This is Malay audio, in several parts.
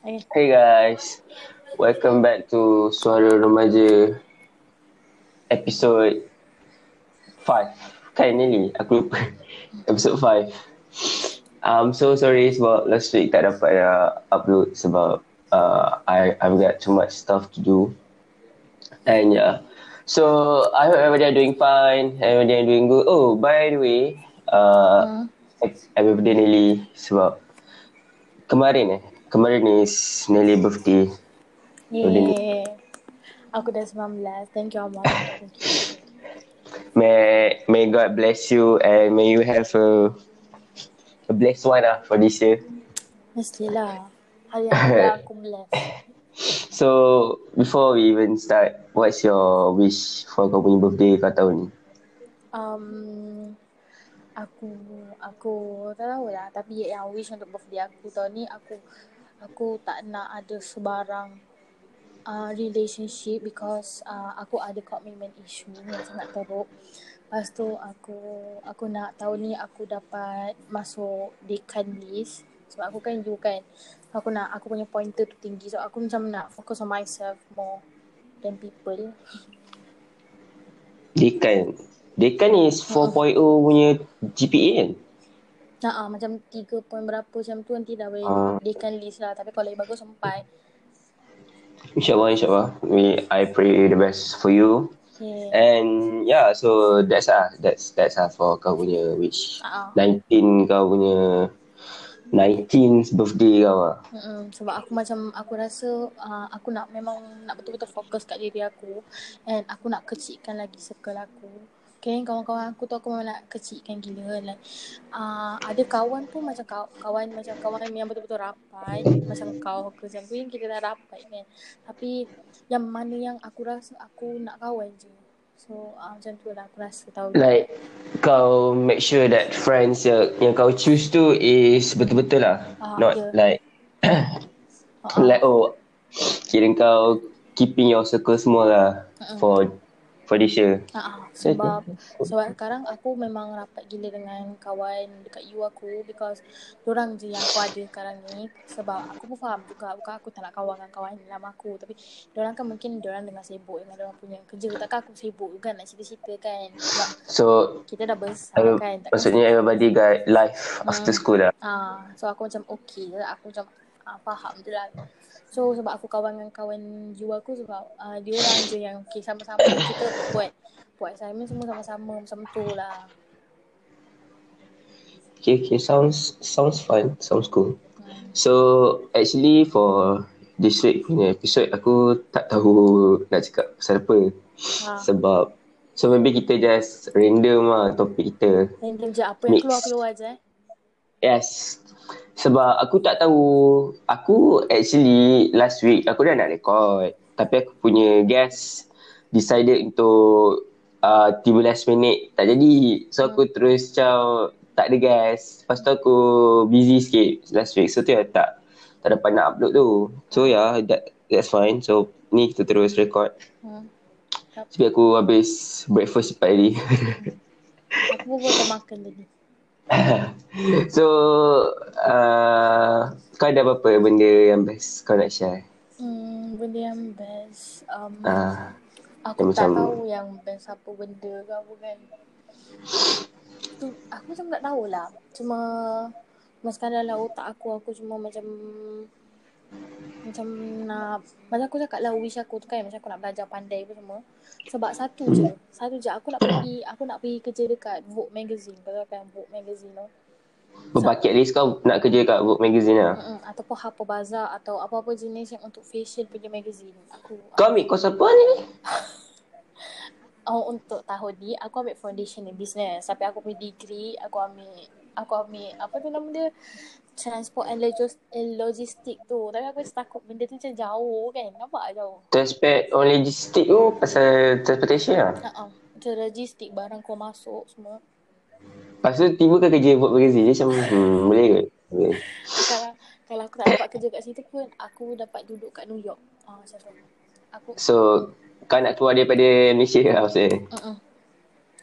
Hey guys, welcome back to Suara Remaja episode 5. Kan nearly, aku lupa. episode 5. I'm so sorry sebab last week tak dapat uh, upload sebab uh, I, I've got too much stuff to do. And yeah, so I hope everybody are doing fine, everybody are doing good. Oh, by the way, uh, happy birthday Nelly sebab kemarin eh, kemarin is Nelly birthday. Yeay. Aku dah 19. Thank you. Thank you. May may God bless you and may you have a a blessed one ah for this year. Mestilah. Hari yang aku bless. So before we even start, what's your wish for kau punya birthday kau tahun ni? Um, aku aku tak tahu lah tapi yang wish untuk birthday aku tahun ni aku aku tak nak ada sebarang uh, relationship because uh, aku ada commitment issue yang sangat teruk. Lepas tu aku aku nak tahun ni aku dapat masuk dekan list sebab aku kan you kan. Aku nak aku punya pointer tu tinggi so aku macam nak focus on myself more than people. Dekan. Dekan is 4.0 punya GPA kan? Nah, ah, macam 3 point berapa macam tu nanti dah boleh Ah. dekan list lah. Tapi kalau lagi bagus sampai. InsyaAllah, insyaAllah. We, I pray the best for you. Okay. And yeah, so that's ah, that's that's ah for kau punya wish. Ah, ah. 19 kau punya 19th birthday kau ah. Mm-mm. Sebab aku macam aku rasa uh, aku nak memang nak betul-betul fokus kat diri aku and aku nak kecilkan lagi circle aku. Okay, kawan-kawan aku tu aku memang nak kecilkan gila like uh, ada kawan pun macam kaw, kawan macam kawan yang betul-betul rapat macam kau ke macam tu yang kita dah rapat kan. Tapi yang mana yang aku rasa aku nak kawan je. So uh, macam tu lah aku rasa tahu. Like kau make sure that friends yang, yang kau choose tu is betul-betul lah. Ah, Not ya. like Ah, like oh kira kau keeping your circle semua lah for for this year. Ha, sebab sebab sekarang aku memang rapat gila dengan kawan dekat you aku because orang je yang aku ada sekarang ni sebab aku pun faham juga bukan aku tak nak kawan dengan kawan lama aku tapi orang kan mungkin orang dengan sibuk dengan orang punya kerja takkan aku sibuk juga nak cerita-cerita kan sebab So kita dah besar uh, kan takkan maksudnya everybody got life after school lah. Ah, so aku macam okay je. Aku macam ah, faham je lah. So sebab aku kawan dengan kawan you aku sebab uh, dia orang je yang okay, sama-sama kita buat buat assignment semua sama-sama macam tu lah. Okay, okay, sounds sounds fun, sounds cool. Hmm. So actually for this week punya episode aku tak tahu nak cakap pasal apa. Ha. Sebab so maybe kita just random lah topik kita. Random je apa yang Mix. keluar-keluar je eh. Yes. Sebab aku tak tahu aku actually last week aku dah nak record tapi aku punya guest decided untuk uh, 13 minit tak jadi. So aku terus macam tak ada guest. Lepas tu aku busy sikit last week. So tu yang tak tak dapat nak upload tu. So yeah, that, that's fine. So ni kita terus record. Hmm. Sebab aku habis breakfast cepat tadi. Aku pun baru makan tadi. So uh, kau ada apa-apa benda yang best kau nak share? Hmm, benda yang best. Um, Uh, aku tak macam- tahu yang best apa benda ke apa kan. Tu, aku macam tak tahulah. Cuma masukkan dalam otak aku, aku cuma macam macam nak macam aku cakap lah wish aku tu kan macam aku nak belajar pandai apa semua. Sebab satu je satu je aku nak pergi aku nak pergi kerja dekat Vogue magazine. Kau tahu kan Vogue magazine tu? Bucket list kau nak kerja kat Vogue magazine lah. Mm-mm, ataupun Harper Bazaar atau apa-apa jenis yang untuk facial punya magazine. Aku Kau ambil kos apa ni? oh, untuk tahun ni aku ambil foundation in business. Tapi aku punya degree aku ambil aku ambil apa tu nama dia transport and logis- and logistik tu tapi aku takut benda tu macam jauh kan nampak jauh Transport on logistik tu pasal transportation lah. uh-uh. macam logistik barang kau masuk semua Lepas tu tiba ke kerja Vogue magazine dia macam hmm, boleh ke? Boleh. kalau kalau aku tak dapat kerja kat situ pun aku dapat duduk kat New York ah macam tu aku So kau nak keluar daripada Malaysia lah maksudnya. uh-uh.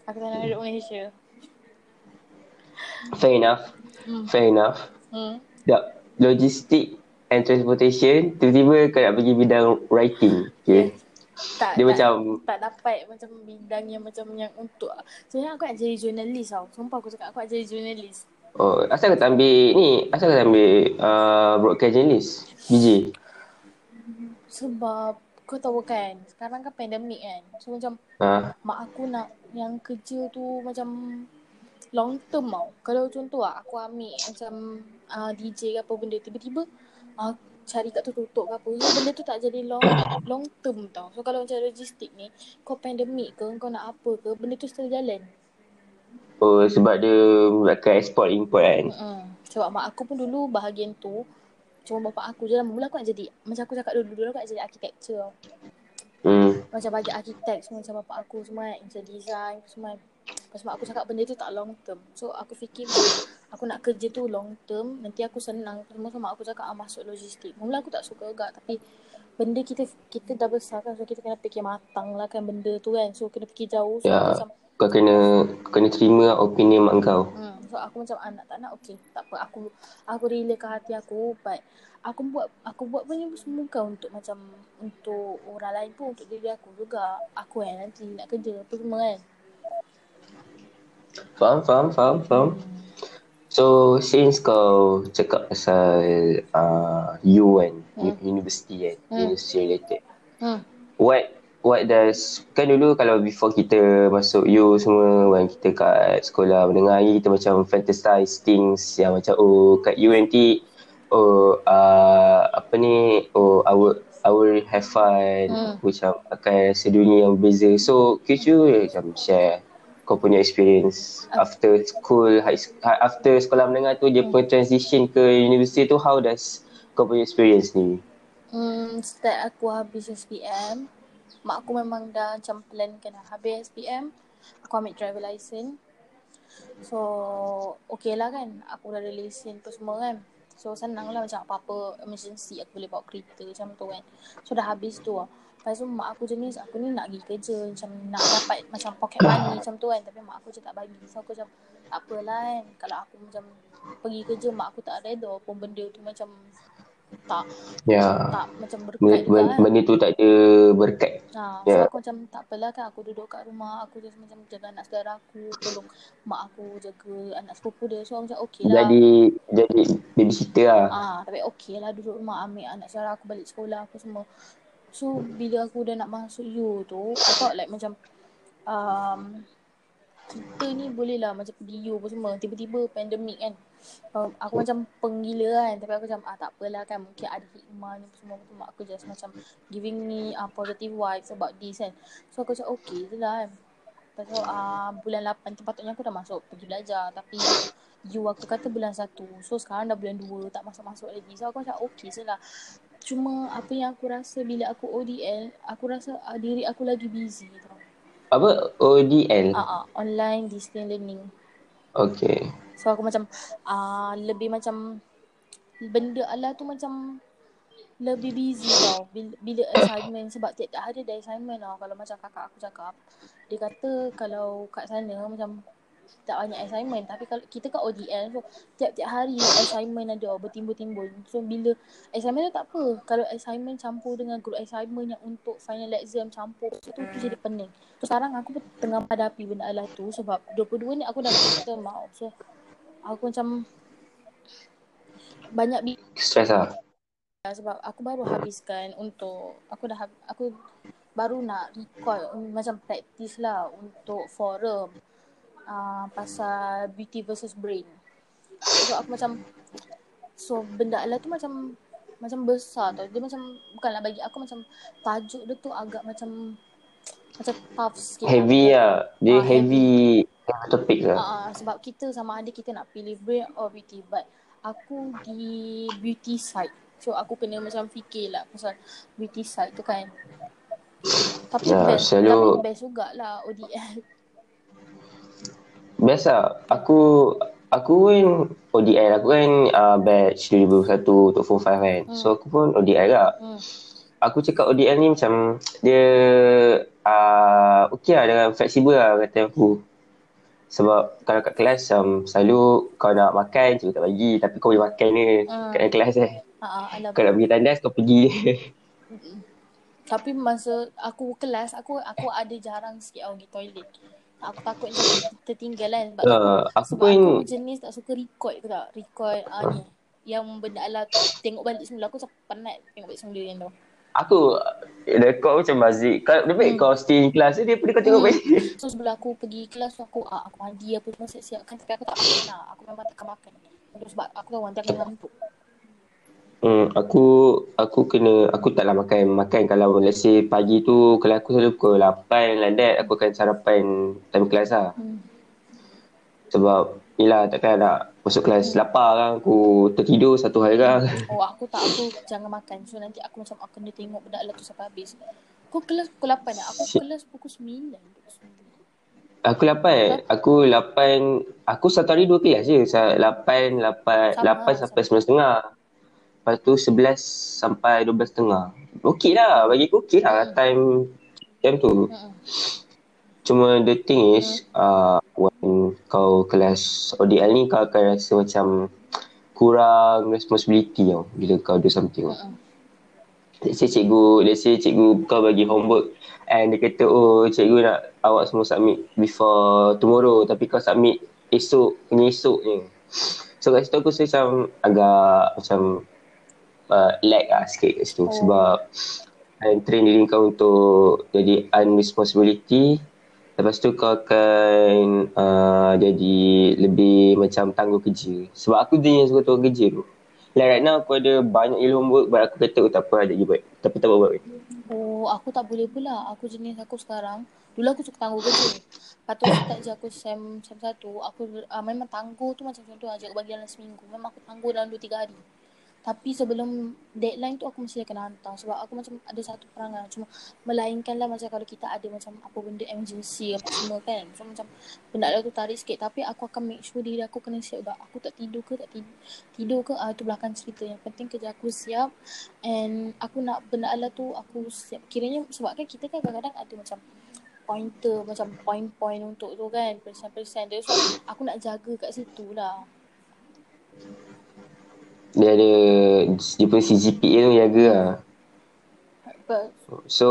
aku tak nak duduk Malaysia Fair enough. Hmm. Fair enough. hmm. Tak, logistik and transportation tiba-tiba kau nak pergi bidang writing okay Yeah. Tak, Dia tak, macam tak dapat macam bidang yang macam yang untuk sebenarnya aku nak jadi jurnalis tau. Sumpah aku cakap aku nak jadi jurnalis. oh asal kau tak ambil ni asal kau tak ambil uh, broadcast journalist DJ Sebab kau tahu kan, sekarang kan pandemik kan. So macam ha mak aku nak yang kerja tu macam long term tau. Kalau contoh lah, aku ambil macam uh, DJ ke apa benda tiba-tiba uh, cari kat tu tutup ke apa. So benda tu tak jadi long long term tau. So kalau macam logistik ni, kau pandemik ke, kau nak apa ke, benda tu still jalan. oh sebab dia melibatkan export import kan Mm-mm. Sebab mak aku pun dulu bahagian tu Cuma bapak aku je lah Mula aku nak jadi Macam aku cakap dulu Dulu aku nak jadi architecture tau. hmm Macam bagi arkitek semua Macam bapak aku semua Macam design semua kan. Mak aku cakap benda tu tak long term So aku fikir Aku nak kerja tu long term Nanti aku senang Semua sama aku cakap ah, Masuk logistik Mula aku tak suka agak Tapi Benda kita Kita dah besar kan So kita kena fikir matang lah kan Benda tu kan So kena fikir jauh So ya macam kau kena kau kena terima opinion mak kau Hmm, so aku macam anak tak nak okey, tak apa aku aku relakan hati aku but aku buat aku buat pun ni semua bukan untuk macam untuk orang lain pun untuk diri aku juga. Aku yang nanti nak kerja apa semua kan. Faham faham faham faham So since kau cakap pasal uh, you kan, Hmm. university kan, Hmm. university related. Hmm. What what does kan dulu kalau before kita masuk you semua when kita kat sekolah menengah ni kita macam fantasize things yang macam oh kat you nanti oh uh, apa ni oh I will I will have fun Hmm. macam akan sedunia yang berbeza. So could you macam share kau punya experience after school high, sch- after sekolah menengah tu dia Hmm. pun transition ke universiti tu how does kau punya experience ni Hmm, start aku habis SPM. Mak aku memang dah macam plan kan dah habis SPM. Aku ambil driver license. So, okay lah kan. Aku dah ada lesen tu semua kan. So, senang lah macam apa-apa emergency aku boleh bawa kereta macam tu kan. So, dah habis tu lah. Lepas tu mak aku jenis aku ni nak pergi kerja macam nak dapat macam pocket money macam tu kan. Tapi mak aku je tak bagi. So, aku macam tak apalah kan. Kalau aku macam pergi kerja mak aku tak reda pun benda tu macam tak ya tak macam berkat juga benda, kan. benda tu tak ada berkat Ha, so Ya. aku macam tak apalah kan aku duduk kat rumah aku just macam jaga anak saudara aku tolong mak aku jaga anak sepupu dia so aku macam okey lah jadi jadi babysitter lah ah tapi okey lah duduk rumah ambil anak saudara aku balik sekolah aku semua so bila aku dah nak masuk U tu I thought like macam um, kita ni boleh lah macam pergi U apa semua. Tiba-tiba pandemik kan. Um, aku macam penggila kan. Tapi aku macam ah tak apalah kan. Mungkin ada hikmah ni semua mak aku just macam giving me uh, positive vibes about this kan. So aku macam okay je lah kan. Lepas tu uh, bulan 8 tu patutnya aku dah masuk pergi belajar. Tapi U aku kata bulan 1 so sekarang dah bulan 2 tak masuk-masuk lagi. So aku macam okay je lah cuma apa yang aku rasa bila aku ODL aku rasa uh, diri aku lagi busy tau. Apa? ODL Ah, uh, online distance learning. okay. So aku macam uh, lebih macam benda ala tu macam lebih busy tau. Bila, bila assignment sebab tiap-tiap hari ada assignment tau. Kalau macam kakak aku cakap dia kata kalau kat sana macam tak banyak assignment. Tapi kalau kita kat ODL so tiap-tiap hari assignment ada bertimbul-timbul so bila assignment tu tak apa. Kalau assignment campur dengan group assignment yang untuk final exam campur tu tu jadi pening. So sekarang aku pun tengah hadapi benda lah tu sebab 22 ni aku dah nak term so aku macam banyak bi- stress lah. Sebab aku baru habiskan untuk aku dah aku baru nak record macam practice lah untuk forum uh, pasal beauty versus brain. So aku macam so benda lah tu macam macam besar tau. Dia macam bukanlah bagi aku macam tajuk dia tu agak macam macam tough sikit. heavy lah dia Ah, heavy heavy topik lah Uh, sebab kita sama ada kita nak pilih brain or beauty but aku di beauty side. So aku kena macam fikir lah pasal beauty side tu kan. Tapi Ya, best, selalu- tapi best jugalah ODL. Biasa aku aku kan ODL aku kan uh, batch 2021 untuk form 5 kan Hmm. so aku pun ODL lah Hmm. aku cakap ODL ni macam dia uh, okey lah dengan fleksibel lah kata aku sebab kalau kat kelas um, selalu kau nak makan cikgu tak bagi tapi kau boleh makan je Hmm. kat kelas eh Ha, alam. Kau nak pergi tandas kau pergi. Tapi masa aku kelas, aku aku ada jarang sikit pergi toilet. Aku takut macam tertinggal kan. Sebab, Uh, aku sebab pun aku jenis tak suka record ke tak? Record ah, ni. Yang benda ala tu. Tengok balik semula. Aku macam penat tengok balik semula yang tu. aku rekod macam Mazik. Kalau lebih Hmm. kau stay in class dia dia kau tengok Hmm. balik. So sebelum aku pergi kelas tu aku ah, aku mandi apa semua siap-siapkan tapi aku tak lah. Aku memang takkan makan. Sebab aku tahu nanti aku ngantuk. Hmm, aku aku kena aku taklah makan makan kalau let's say pagi tu kalau aku selalu pukul 8 like that aku akan sarapan time kelas lah. Hmm. Sebab yelah takkan nak masuk kelas lapar kan aku tertidur satu hari kan. Oh aku tak aku jangan makan. So nanti aku macam aku kena tengok budak lah tu sampai habis. Aku kelas pukul 8 lah. Aku kelas pukul 9. Aku 8 Aku 8 Aku satu hari dua kelas je Sa- 8 8 Sama, 8 sampai 9 setengah Lepas tu 11 sampai 12 setengah Okey lah Bagi aku okey lah Hmm. Time Time tu Hmm. Cuma the thing is uh, When kau kelas ODL ni Kau akan rasa macam Kurang responsibility tau Bila kau do something Hmm. Let's say cikgu Let's say cikgu kau bagi homework And dia kata Oh cikgu nak Awak semua submit Before tomorrow Tapi kau submit Esok Punya esok je So kat situ aku rasa macam Agak Macam uh, Lag lah sikit kat situ oh. Sebab And train diri kau untuk Jadi unresponsibility Lepas tu kau akan uh, Jadi Lebih macam tangguh kerja Sebab aku jenis suka tangguh kerja tu Like right now aku ada banyak ilmu homework But aku kata oh, tak apa ada lagi buat Tapi tak buat buat Oh, aku tak boleh pula. Aku jenis aku sekarang. Dulu aku suka tangguh kerja. Lepas tu start je aku sem, sem satu. Aku uh, memang tangguh tu macam contoh aja bagi dalam seminggu. Memang aku tangguh dalam 2-3 hari. Tapi sebelum deadline tu aku mesti akan hantar. Sebab aku macam ada satu perangai. Cuma melainkan lah macam kalau kita ada macam apa benda emergency apa semua kan. So macam benda tu tarik sikit. Tapi aku akan make sure diri aku kena siap juga. Aku tak tidur ke tak tidur, tidur ke ah, tu belakang cerita. Yang penting kerja aku siap. And aku nak benda ala tu aku siap. Kiranya sebab kan kita kan kadang-kadang ada macam pointer macam point-point untuk tu kan persen-persen dia so aku nak jaga kat situ lah Dia ada Dia punya CGPA tu jaga lah So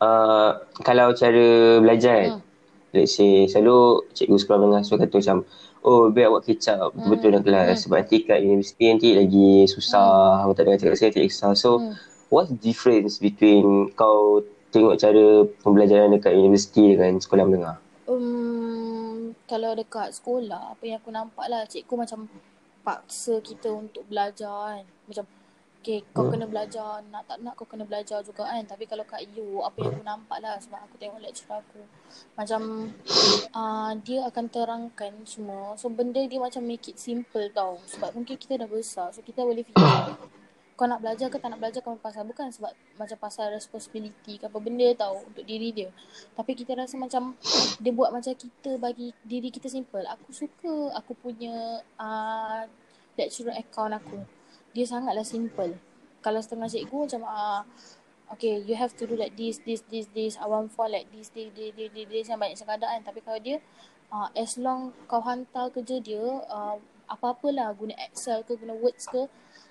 uh, Kalau cara belajar kan Hmm. Let's say Selalu cikgu sekolah menengah So kata macam Oh biar awak kecap Betul-betul Hmm. dalam kelas Hmm. Sebab nanti kat universiti nanti lagi susah Awak tak dengar cakap saya nanti susah So hmm. What's the difference between Kau tengok cara Pembelajaran dekat universiti Dengan sekolah menengah Um, kalau dekat sekolah apa yang aku nampak lah cikgu macam paksa kita untuk belajar kan macam Okay, kau Hmm. kena belajar, nak tak nak kau kena belajar juga kan. Tapi kalau kat you, apa yang aku nampak lah sebab aku tengok lecturer aku. Macam uh, dia akan terangkan semua. So benda dia macam make it simple tau. Sebab mungkin kita dah besar. So kita boleh fikir. Kau nak belajar ke tak nak belajar kau pasal bukan sebab macam pasal responsibility ke apa benda tau untuk diri dia. Tapi kita rasa macam dia buat macam kita bagi diri kita simple. Aku suka aku punya uh, lecturer account aku. Dia sangatlah simple. Kalau setengah cikgu macam uh, okay you have to do like this, this, this, this. I want for like this, this, this, this, this, this. Yang banyak sekadar kan. Tapi kalau dia uh, as long kau hantar kerja dia uh, apa-apalah guna Excel ke guna Words ke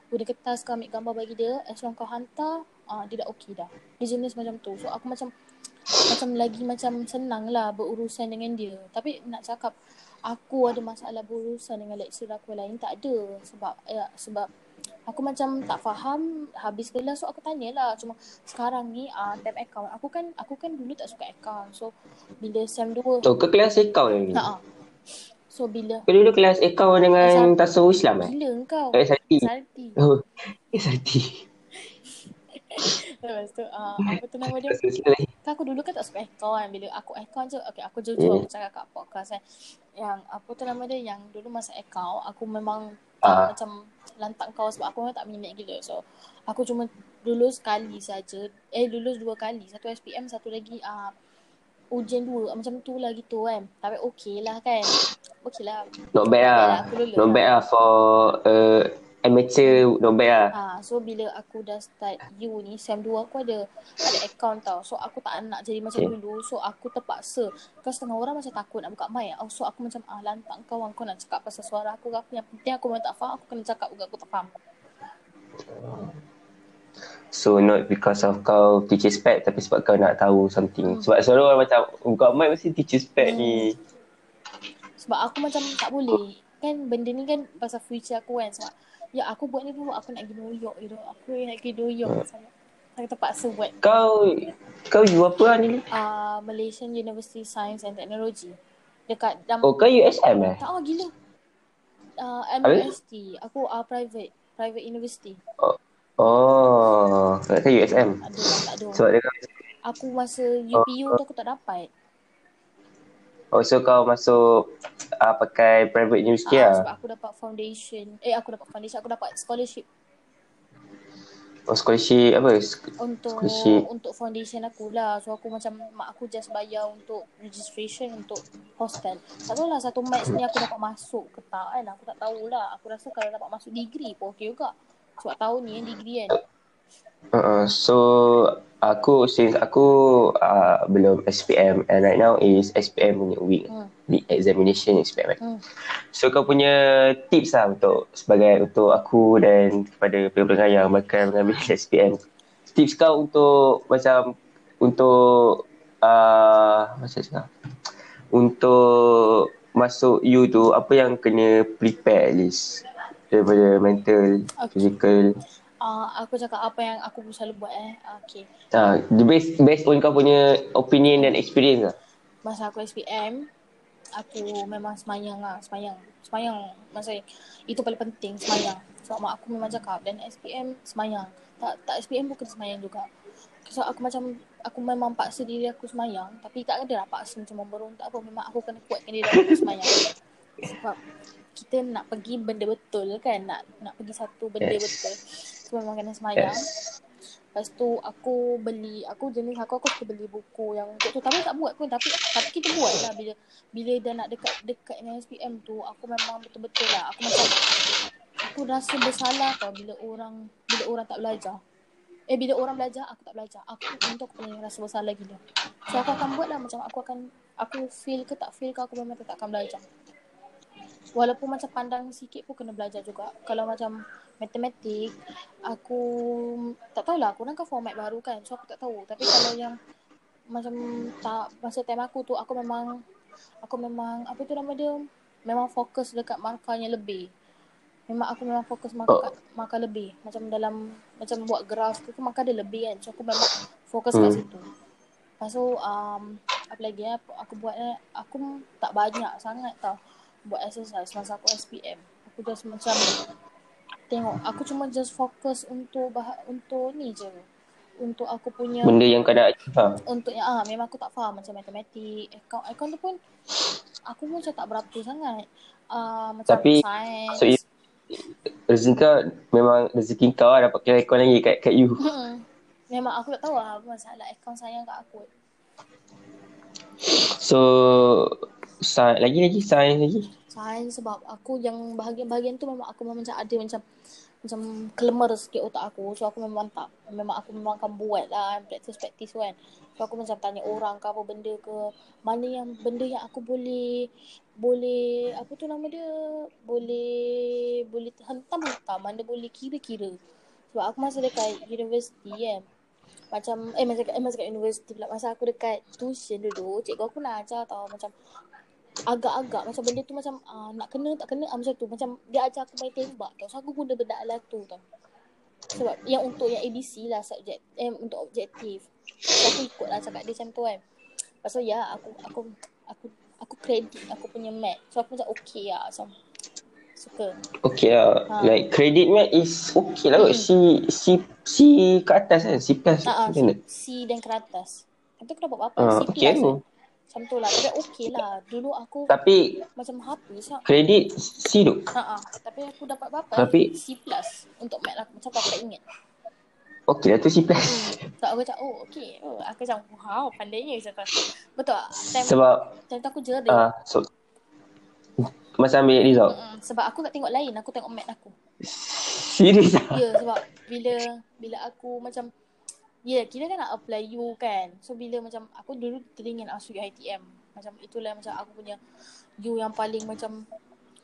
guna kertas ke ambil gambar bagi dia as long kau hantar uh, dia dah okay dah. Dia jenis macam tu. So aku macam macam lagi macam senang lah berurusan dengan dia. Tapi nak cakap aku ada masalah berurusan dengan lecturer aku lain tak ada sebab ya, sebab aku macam tak faham habis kelas so aku tanyalah cuma sekarang ni uh, time account aku kan aku kan dulu tak suka account so bila sem 2 Oh ke kelas account lagi ha so bila Kau dulu kelas account dengan Macam- tasawuf Islam eh gila kau Eh Salti salty Oh Eh Salti lepas tu uh, apa tu nama dia Kan aku dulu kan tak suka aircon kan. Bila aku aircon je, okay aku jujur Hmm. aku cakap kat podcast kan. Yang apa tu nama dia, yang dulu masa aircon, aku memang Ah. macam lantak kau sebab aku memang tak minat gila. So, aku cuma lulus sekali saja. Eh, lulus dua kali. Satu SPM, satu lagi uh, ujian dua. Macam tu lah gitu kan. Tapi okey lah kan. Okey lah. Not bad lah lulus Not lah. bad lah for uh, Amateur Not bad lah Ah, so bila aku dah start U ni, SEM 2 aku ada ada account tau. So aku tak nak jadi macam Okay. dulu. So aku terpaksa. Kan setengah orang macam takut nak buka mic. Oh, so aku macam ah lantak kau kau nak cakap pasal suara aku ke apa. Yang penting aku memang tak faham, aku kena cakap juga aku tak faham. So not because of kau teacher spec tapi sebab kau nak tahu something. Hmm. Sebab selalu orang macam kau mic mesti teacher spec hmm. ni. Sebab aku macam tak boleh. Kan benda ni kan pasal future aku kan sebab ya aku buat ni pun aku nak pergi New York gitu. Aku nak pergi New York hmm. sangat. Saya terpaksa buat. Kau kau you apa ni? Ah uh, Malaysian University Science and Technology. Dekat dalam Oh kau USM eh? Tak oh, gila. Uh, MUST. Aku uh, private private university. Oh. Oh, tahu USM. Ada tak ada. Sebab dia Aku masa UPU oh, tu aku tak dapat. Oh, so kau masuk uh, pakai private university uh, lah? Sebab aku dapat foundation. Eh, aku dapat foundation. Aku dapat scholarship. Oh, scholarship apa? Untuk scholarship. untuk foundation aku lah. So, aku macam mak aku just bayar untuk registration untuk hostel. Tak tahu lah satu match ni aku dapat masuk ke tak kan. Aku tak tahulah. Aku rasa kalau dapat masuk degree pun okey juga. Sebab tahun ni yang degree kan. Uh, so aku since aku uh, belum SPM and right now is SPM punya week hmm. the examination SPM kan. Hmm. So kau punya tips lah untuk sebagai untuk aku dan kepada pendengar yang bakal mengambil SPM. Tips kau untuk macam untuk uh, macam cakap untuk masuk you tu apa yang kena prepare at least daripada mental, okay. physical. Uh, aku cakap apa yang aku selalu buat eh. Okay. Uh, the best, best on kau punya opinion dan experience lah. Masa aku SPM, aku memang semayang lah. Semayang. Semayang. Masa itu paling penting, semayang. Sebab mak aku memang cakap. Dan SPM, semayang. Tak tak SPM pun kena semayang juga. So aku macam, aku memang paksa diri aku semayang. Tapi tak ada lah paksa macam memberontak apa. Memang aku kena kuatkan diri aku semayang. Sebab kita nak pergi benda betul kan nak nak pergi satu benda yes. betul. So memang kena semayang. Yes. lepas tu aku beli aku jenis aku aku suka beli buku yang untuk tu. Tapi tak buat pun tapi tapi kita buat lah. Bila bila dah nak dekat dekat dengan SPM tu aku memang betul-betul lah. Aku macam aku rasa bersalah tau bila orang bila orang tak belajar. Eh bila orang belajar aku tak belajar. Aku untuk aku punya rasa bersalah gila. So aku akan buat lah macam aku akan Aku feel ke tak feel ke aku memang tak akan belajar walaupun macam pandang sikit pun kena belajar juga. Kalau macam matematik, aku tak tahulah aku nak format baru kan. So aku tak tahu. Tapi kalau yang macam tak masa time aku tu aku memang aku memang apa tu nama dia? Memang fokus dekat markahnya lebih. Memang aku memang fokus markah oh. markah lebih. Macam dalam macam buat graf tu, tu markah dia lebih kan. So aku memang fokus hmm. kat situ. Lepas tu um, apa lagi ya? Aku buat eh, aku tak banyak sangat tau buat exercise masa aku SPM. Aku just macam tengok aku cuma just fokus untuk bah- untuk ni je. Untuk aku punya benda yang kau nak faham. Untuk yang ah memang aku tak faham macam matematik, account account tu pun aku pun macam tak berapa sangat. Ah uh, macam Tapi, science. So rezeki kau memang rezeki kau lah dapat kira account lagi kat kat you. Hmm. Memang aku tak tahu lah apa masalah account sayang kat aku. So Sains lagi lagi sains lagi. Sains sebab aku yang bahagian-bahagian tu memang aku memang macam ada macam macam kelemar sikit otak aku. So aku memang tak memang aku memang akan buat lah practice-practice kan. So aku macam tanya orang ke apa benda ke mana yang benda yang aku boleh boleh apa tu nama dia boleh boleh hentam-hentam mana boleh kira-kira. Sebab aku masa dekat universiti kan macam eh masa eh, masa universiti pula masa aku dekat tuition dulu cikgu aku nak ajar tau macam agak-agak macam benda tu macam uh, nak kena tak kena uh, macam tu. Macam dia ajar aku main tembak tau. So aku guna benda alat tu tau. Sebab yang untuk yang ABC lah subjek eh untuk objektif. So aku ikut lah cakap dia macam tu kan. Tu ya aku aku aku aku kredit aku punya mat so aku macam okay lah. Macam suka. Okay lah. Ha. like credit mat is okay lah. Hmm. C, C, C ke atas kan? C plus ha, ha, C, C dan ke atas. Nanti aku dapat apa? Uh, C plus okay. kan? Macam tu lah. Tapi okey lah. Dulu aku tapi, macam habis lah. Kredit C tu? Ha Tapi aku dapat berapa? Tapi, C plus untuk mat aku. Macam aku tak ingat. Okey lah tu C plus. Hmm. Tak aku cakap, oh okey. Oh, aku macam, wow pandainya macam tu. Betul tak? Time, Sebab. Time tu aku jerit. Uh, so, masa ambil result? Hmm, sebab aku tak tengok lain. Aku tengok mat aku. Serius lah? Ya sebab bila bila aku macam yeah, kira kan nak apply you kan. So bila macam aku dulu teringin masuk UiTM. Macam itulah macam aku punya you yang paling macam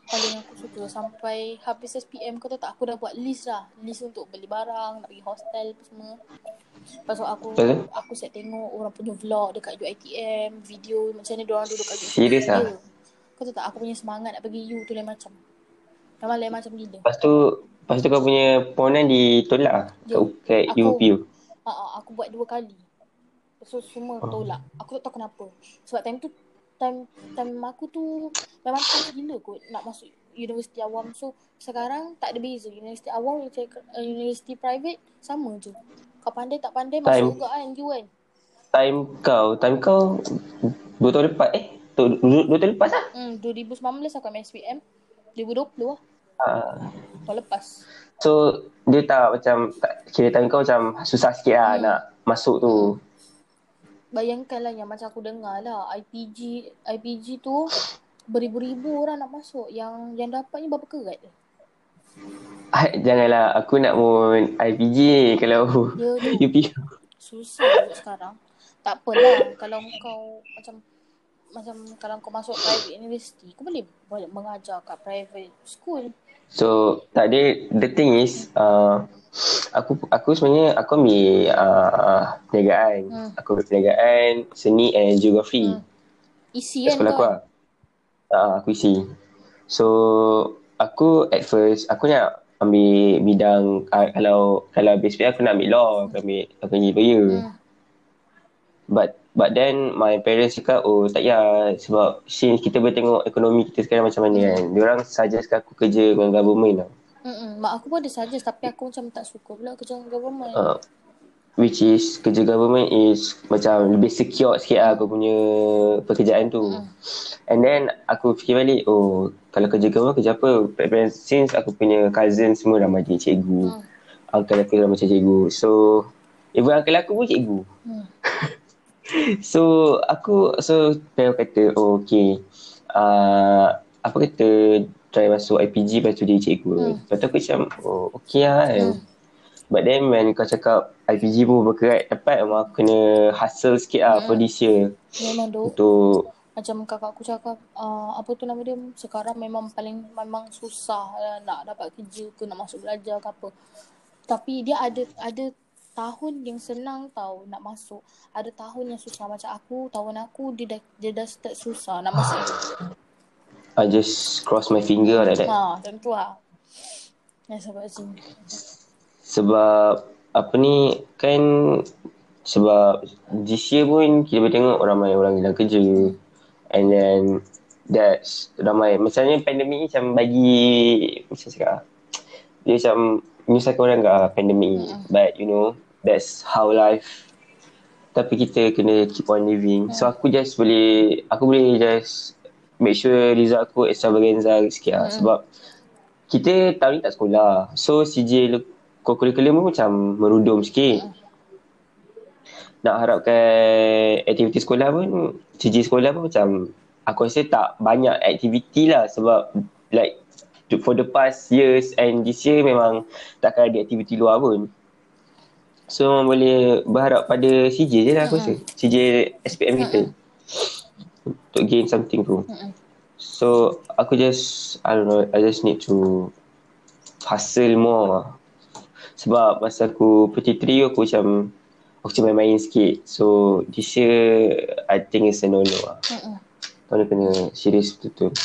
paling aku suka sampai habis SPM kau tahu tak aku dah buat list dah list untuk beli barang nak pergi hostel apa semua Lepas tu aku Betul? aku set tengok orang punya vlog dekat UiTM, video macam mana diorang duduk kat UiTM. Serius ah? Kau tahu tak aku punya semangat nak pergi U tu lain macam. Memang lain macam gila. Lepas tu, lepas tu kau punya ponan ditolak lah Ya. kat Aku- UPU. Ha, ha, aku buat dua kali. So semua tolak. Aku tak tahu kenapa. Sebab time tu time time aku tu memang tak gila kot nak masuk universiti awam. So sekarang tak ada beza. Universiti awam, universiti, uh, universiti private sama je. Kau pandai tak pandai Time. masuk juga kan you kan. Time kau, time kau dua tahun lepas eh? Tu, dua, dua tahun lepas lah. Hmm, 2019 aku ambil SPM. 2020 lah. Uh, Tahun lepas. so, dia tak macam, tak, kira time kau macam susah sikit lah Hmm. nak masuk tu. Bayangkan lah yang macam aku dengar lah. IPG, IPG tu beribu-ribu orang nak masuk. Yang yang dapat ni berapa kerat? Ah, Janganlah, aku nak mun IPG kalau Ya tu. UPU. Susah sekarang. Tak apalah kalau kau macam macam kalau kau masuk private university, kau boleh boleh mengajar kat private school. So, tak ada, the thing is, uh, aku aku sebenarnya aku ambil uh, perniagaan. Hmm. Aku ambil perniagaan, seni and geografi. Hmm. Isi kan sekolah aku lah. Uh, aku isi. So, aku at first, aku nak ambil bidang, uh, kalau kalau basically aku nak ambil law, aku ambil, aku jadi lawyer. Hmm. But but then my parents cakap oh tak payah sebab since kita boleh tengok ekonomi kita sekarang macam mana kan. Diorang suggest aku kerja dengan government lah. Mm-mm. Mak aku pun ada suggest tapi aku macam tak suka pula kerja dengan government. Uh, which is kerja government is macam lebih secure sikit lah aku punya pekerjaan tu. Mm. And then aku fikir balik oh kalau kerja government kerja apa? Since aku punya cousin semua dah jadi cikgu. Hmm. Uncle aku dah macam cikgu. So even uncle aku pun cikgu. Hmm. So aku so Pel kata oh okay uh, apa kata try masuk IPG lepas tu jadi cikgu. Hmm. Lepas tu aku macam oh okay lah kan. Hmm. But then when kau cakap IPG pun berkerat dapat memang aku kena hustle sikit lah Hmm. for this year Memang tu. untuk Macam kakak aku cakap uh, apa tu nama dia sekarang memang paling memang susah uh, nak dapat kerja ke nak masuk belajar ke apa. Tapi dia ada ada tahun yang senang tau nak masuk. Ada tahun yang susah macam aku, tahun aku dia dah dia dah start susah nak masuk. I just cross my finger like that. ha, tentu lah. Ya sebab sini. Sebab apa ni kan sebab this year pun kita boleh tengok ramai orang hilang kerja and then that's ramai macamnya pandemik ni macam bagi macam cakap dia macam menyusahkan orang ke ah, pandemik ni Mm-mm. but you know that's how life tapi kita kena keep on living. So aku just boleh aku boleh just make sure result aku extravaganza sikit lah. Mm-mm. sebab kita tahun ni tak sekolah. So CJ co-curriculum pun macam merudum sikit. Mm-mm. nak harapkan aktiviti sekolah pun CJ sekolah pun macam aku rasa tak banyak aktiviti lah. Sebab like for the past years and this year memang takkan ada aktiviti luar pun so memang boleh berharap pada CJ je lah aku rasa. CJ SPM kita. Untuk gain something tu. Mm-mm. So aku just I don't know I just need to hustle more. Sebab masa aku PT3 aku macam aku macam main-main sikit. So this year I think it's a no-no lah. Tahun ni kena serius betul-betul.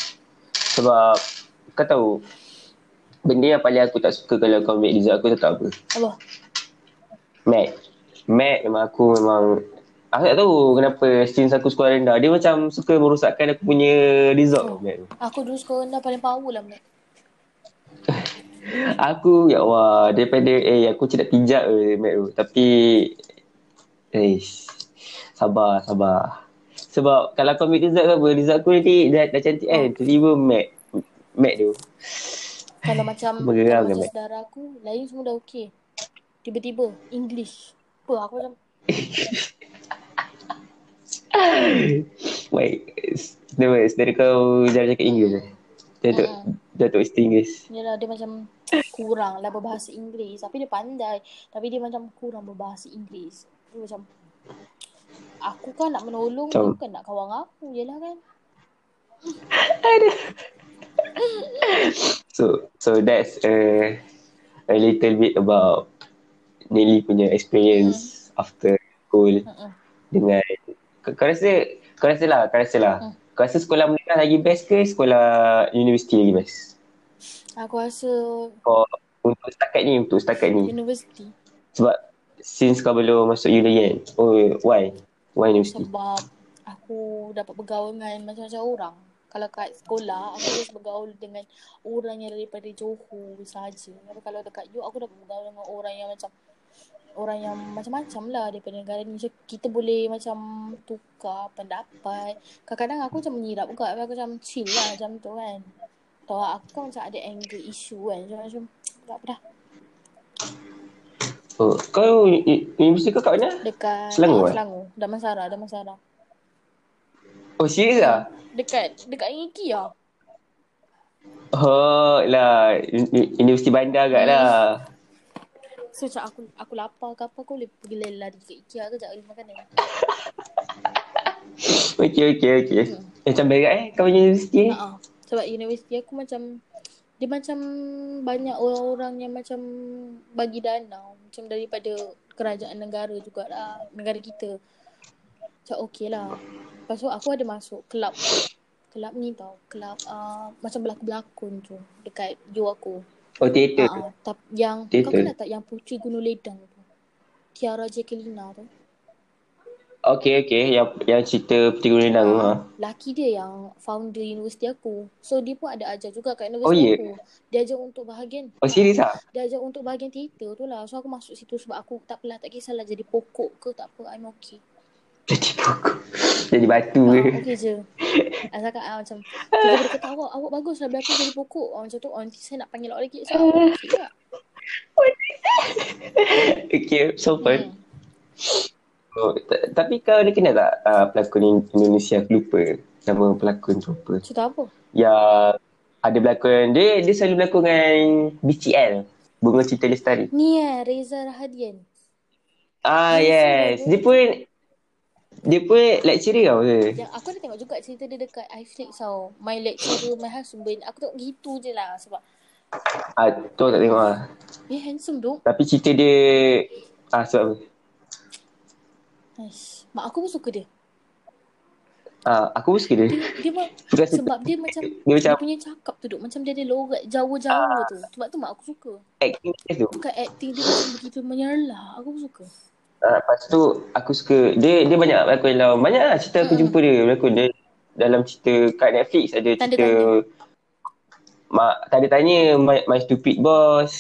Sebab kau tahu benda yang paling aku tak suka kalau kau ambil result aku tahu tak apa? Apa? Mac Mac memang aku memang Aku tak tahu kenapa since aku sekolah rendah Dia macam suka merosakkan aku punya result Oh. Mac Aku dulu sekolah rendah paling power lah Mac. Aku ya Allah daripada eh aku nak pijak je Mac tu tapi eh sabar sabar. Sebab kalau kau ambil result apa result aku nanti dah, dah cantik kan tiba-tiba Mac Mac tu. Kalau macam kalau macam Mac? saudara aku, lain semua dah okey. Tiba-tiba English. Apa aku macam Baik. Dia dari kau jarang cakap Inggeris eh. Datuk Mm. Datuk Isti Inggeris. Yalah dia macam kurang lah berbahasa Inggeris. Tapi dia pandai. Tapi dia macam kurang berbahasa Inggeris. Dia macam Aku kan nak menolong Macam- Bukan nak kawan aku je lah kan so so that's a a little bit about Nelly punya experience mm. after school Mm-mm. dengan kau, rasa kau rasa lah kau rasa lah mm. kau rasa sekolah menengah lagi best ke sekolah universiti lagi best aku rasa kau untuk setakat ni untuk setakat ni universiti sebab since kau belum masuk uni kan oh why why universiti sebab aku dapat bergaul dengan macam-macam orang kalau kat sekolah aku just bergaul dengan orang yang daripada Johor saja. Tapi kalau dekat you aku dapat bergaul dengan orang yang macam orang yang macam-macam lah daripada negara ni. Macam kita boleh macam tukar pendapat. Kadang-kadang aku macam menyirap juga. Aku macam chill lah macam tu kan. Tahu aku kan macam ada anger issue kan. Macam macam tak apa dah. Oh, kau universiti kau kat mana? Dekat Selangor. Ah, Selangor. Damansara, Damansara. Oh, serius lah? Dekat dekat Iki lah. Oh lah, Universiti Bandar agak lah. So macam aku aku lapar ke apa aku boleh pergi lari ke IKEA ke jap beli makanan. okey okey okey. Hmm. Macam berat eh kau punya universiti eh? Uh-huh. Sebab universiti aku macam dia macam banyak orang-orang yang macam bagi dana macam daripada kerajaan negara jugalah negara kita. Macam okey lah. Lepas tu aku ada masuk kelab kelab ni tau. Kelab uh, macam berlakon-berlakon tu dekat you aku. Oh, teater uh, uh, Yang, theater. kau kenal tak yang Putri Gunung Ledang tu? Tiara Jacqueline tu. Okay, okay. Yang, yang cerita Putri Gunung Ledang. Uh, laki dia yang founder universiti aku. So, dia pun ada ajar juga kat universiti oh, yeah. aku. Dia ajar untuk bahagian. Oh, serius lah? Dia ajar untuk bahagian teater tu lah. So, aku masuk situ sebab aku tak pelah, tak kisahlah jadi pokok ke tak apa. I'm okay. Jadi pokok. Jadi batu ke. Ha, okey je. Asalkan ah, macam kita boleh kata awak, awak bagus lah berlaku jadi pokok. Oh, macam tu, oh, nanti saya nak panggil awak lagi. So, okey tak? okay, so fun. Hmm. Oh, tapi kau ada kenal tak uh, pelakon Indonesia? Aku lupa nama pelakon tu apa. Cerita apa? Ya, ada pelakon. Dia dia selalu berlakon dengan BCL. Bunga Cinta Lestari. Ni eh, Reza Rahadian. Ah, yes. Dia pun dia pun lecturer tau ke? Yang aku ada tengok juga cerita dia dekat iFlix tau. My lecturer, my husband. Aku tengok gitu je lah sebab. Ah, tu tak tengok lah. Eh, handsome tu. Tapi cerita dia, ah sebab apa? Aish. Mak aku pun suka dia. Ah, aku pun suka dia. Dia, dia Bukan sebab dia macam, dia, dia macam, punya cakap tu duk. Macam dia ada logat jauh-jauh ah, tu. Sebab tu mak aku suka. Acting tu? Bukan acting dia macam begitu menyerlah. Aku pun suka. Uh, lepas tu aku suka dia dia banyak berlakon dalam banyak lah cerita aku hmm. jumpa dia berlakon. Dia dalam cerita kat Netflix ada cerita tanda mak tanda tanya my, my stupid boss.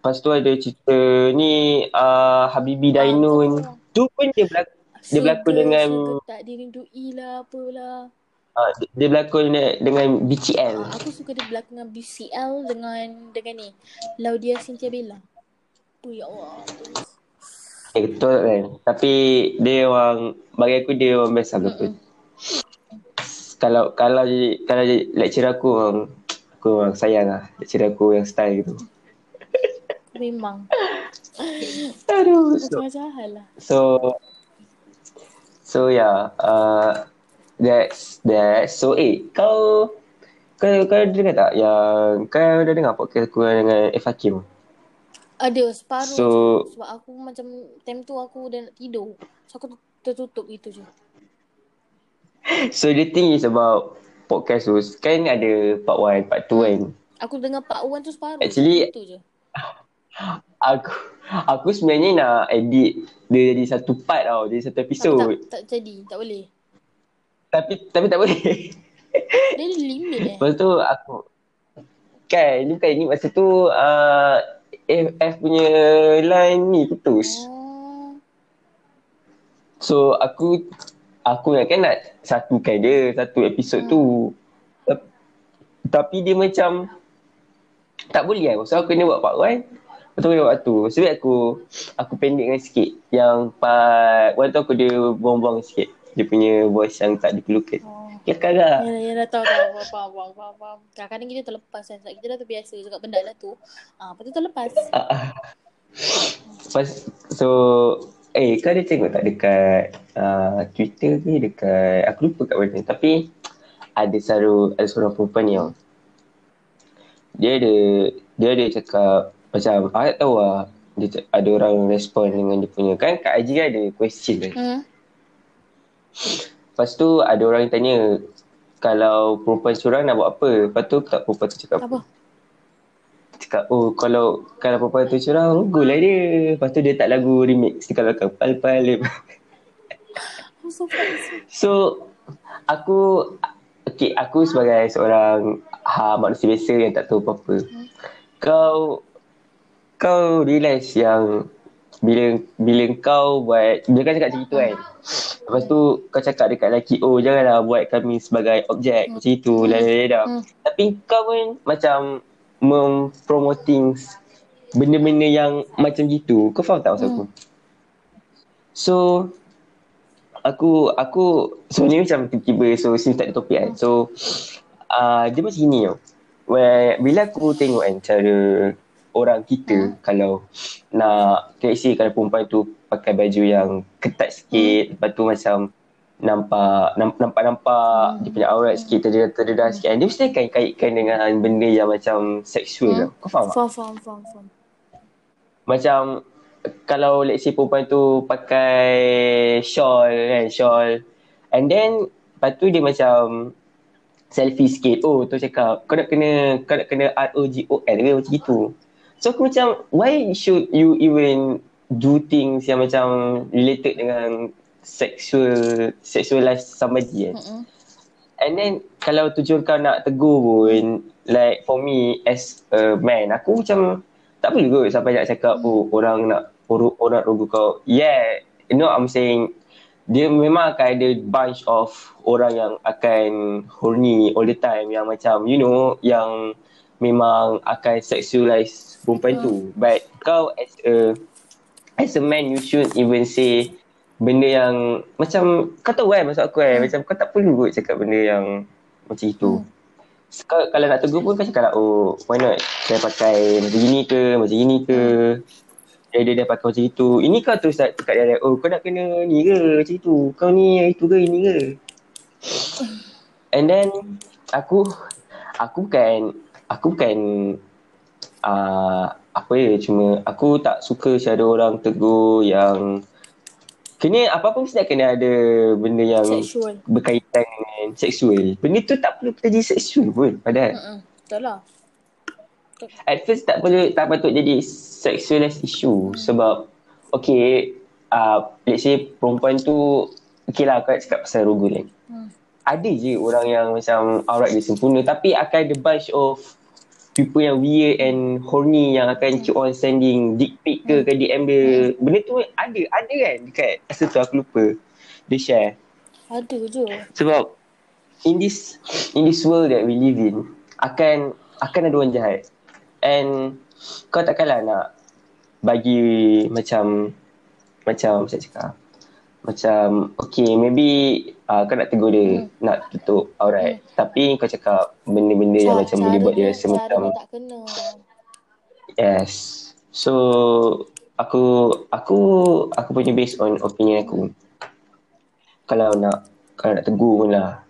Lepas tu ada cerita ni uh, Habibi ah, Dainun. tu pun dia berlakon dia berlakon dengan tak dirindui lah apalah. Uh, dia, dia berlakon dengan BCL uh, aku suka dia berlakon dengan BCL dengan dengan ni. Laudia Cynthia Bella. Oh ya Allah. Eh, betul kan. Tapi dia orang bagi aku dia orang best lah betul. Kalau kalau kalau lecturer aku orang aku orang sayang lah lecturer aku yang style gitu. Memang. Aduh. So, hal lah. So So yeah, uh, that's that. So eh, kau kau kau dengar tak yang kau dah dengar podcast aku dengan F Hakim? Ada separuh. So. Sebab aku macam Time tu aku dah nak tidur. So aku tertutup gitu je. So the thing is about Podcast tu Kan ada part 1 Part 2 kan? Aku dengar part 1 tu separuh. Actually Itu je. Aku Aku sebenarnya nak edit Dia jadi satu part tau Jadi satu episod tak, tak jadi Tak boleh. Tapi Tapi tak boleh. Dia limit eh. Lepas tu aku Kan Ni bukan ni Masa tu uh, F punya line ni putus. Oh. So aku aku nak kan nak satukan dia satu episod hmm. tu. Tapi dia macam tak boleh kan. So aku kena buat part 1. Lepas tu aku buat tu. Sebab aku aku pendekkan sikit. Yang part 1 tu aku dia buang-buang sikit. Dia punya voice yang tak diperlukan. Oh. Ya kagak. Ya, ya dah tahu tahu. Faham, faham, faham, faham. Kadang-kadang kita terlepas kan. Sebab kita dah terbiasa cakap benda lah tu. Ah, lepas tu terlepas. Pas, so, eh kau ada tengok tak dekat uh, Twitter ke dekat, aku lupa kat mana. Tapi, ada satu ada seorang perempuan ni tau. Dia ada dia ada cakap macam aku tak tahu lah dia ada orang respon dengan dia punya kan kat IG kan ada question kan. Hmm. Lepas tu ada orang yang tanya kalau perempuan seorang nak buat apa? Lepas tu tak perempuan tu cakap Apa? Cakap oh kalau kalau perempuan tu rugu lah dia. Lepas tu dia tak lagu remix dia kalau pal-pal. I'm so. So aku okay, aku sebagai seorang ha, manusia biasa yang tak tahu apa-apa. Kau kau realise yang bila bila kau buat bila kau cakap macam itu kan. Lepas tu kau cakap dekat lelaki oh janganlah buat kami sebagai objek macam itu lah lah lah. Hmm. Tapi kau pun macam mempromoting benda-benda yang macam gitu. Kau faham tak maksud aku? So aku aku sebenarnya macam tiba-tiba so since tak ada topik kan. So uh, dia macam ni tau. Bila aku tengok kan cara orang kita Hmm. kalau nak let's say kalau perempuan tu pakai baju yang ketat sikit lepas tu macam nampak nam- nampak-nampak Hmm. dia punya aurat sikit terdedah-terdedah sikit kan dia mesti akan kaitkan dengan benda yang macam seksual Hmm. Kau faham tak? Faham, faham, faham, faham. Macam kalau let's say perempuan tu pakai shawl kan, shawl. And then lepas tu dia macam selfie sikit. Oh, tu cakap kau nak kena kau nak kena R-O-G-O-L ke macam gitu. So aku macam why should you even do things yang macam related dengan sexual sexualize somebody kan. Mm-mm. And then kalau tujuan kau nak tegur pun like for me as a man aku macam tak perlu kot sampai nak cakap oh orang nak orang, orang rogu kau. Yeah, you know I'm saying dia memang akan ada bunch of orang yang akan horny all the time yang macam you know yang memang akan sexualize perempuan tu. But kau as a as a man you should even say benda yang macam kau tahu kan maksud aku kan Hmm. macam kau tak perlu kot cakap benda yang macam itu. Hmm. Kau, kalau nak tegur pun kau cakap lah oh why not saya pakai macam gini ke macam gini ke dia dia dah pakai macam itu. Ini kau terus tak cakap dia oh kau nak kena ni ke macam itu. Kau ni itu ke ini ke. And then aku aku bukan aku bukan uh, apa ya cuma aku tak suka cara orang tegur yang kena apa-apa mesti kena ada benda yang Sexual. berkaitan dengan seksual. Benda tu tak perlu kita jadi seksual pun padahal. Mm-mm. Betul lah. At first tak perlu tak patut jadi sexualized issue sebab okay uh, let's say perempuan tu okay lah kau nak cakap pasal rogul kan. Hmm. Ada je orang yang macam aurat dia sempurna tapi akan ada bunch of people yang weird and horny yang akan keep on sending dick pic ke ke DM dia. Benda tu ada, ada kan dekat masa tu aku lupa. Dia share. Ada je. Sebab in this in this world that we live in akan akan ada orang jahat. And kau takkanlah nak bagi macam macam saya cakap macam okay maybe uh, kau nak tegur dia Hmm. nak tutup aurat tapi kau cakap benda-benda yang Ca- macam boleh buat dia rasa cara macam dia tak kena. yes so aku aku aku punya based on opinion aku kalau nak kalau nak tegur pun lah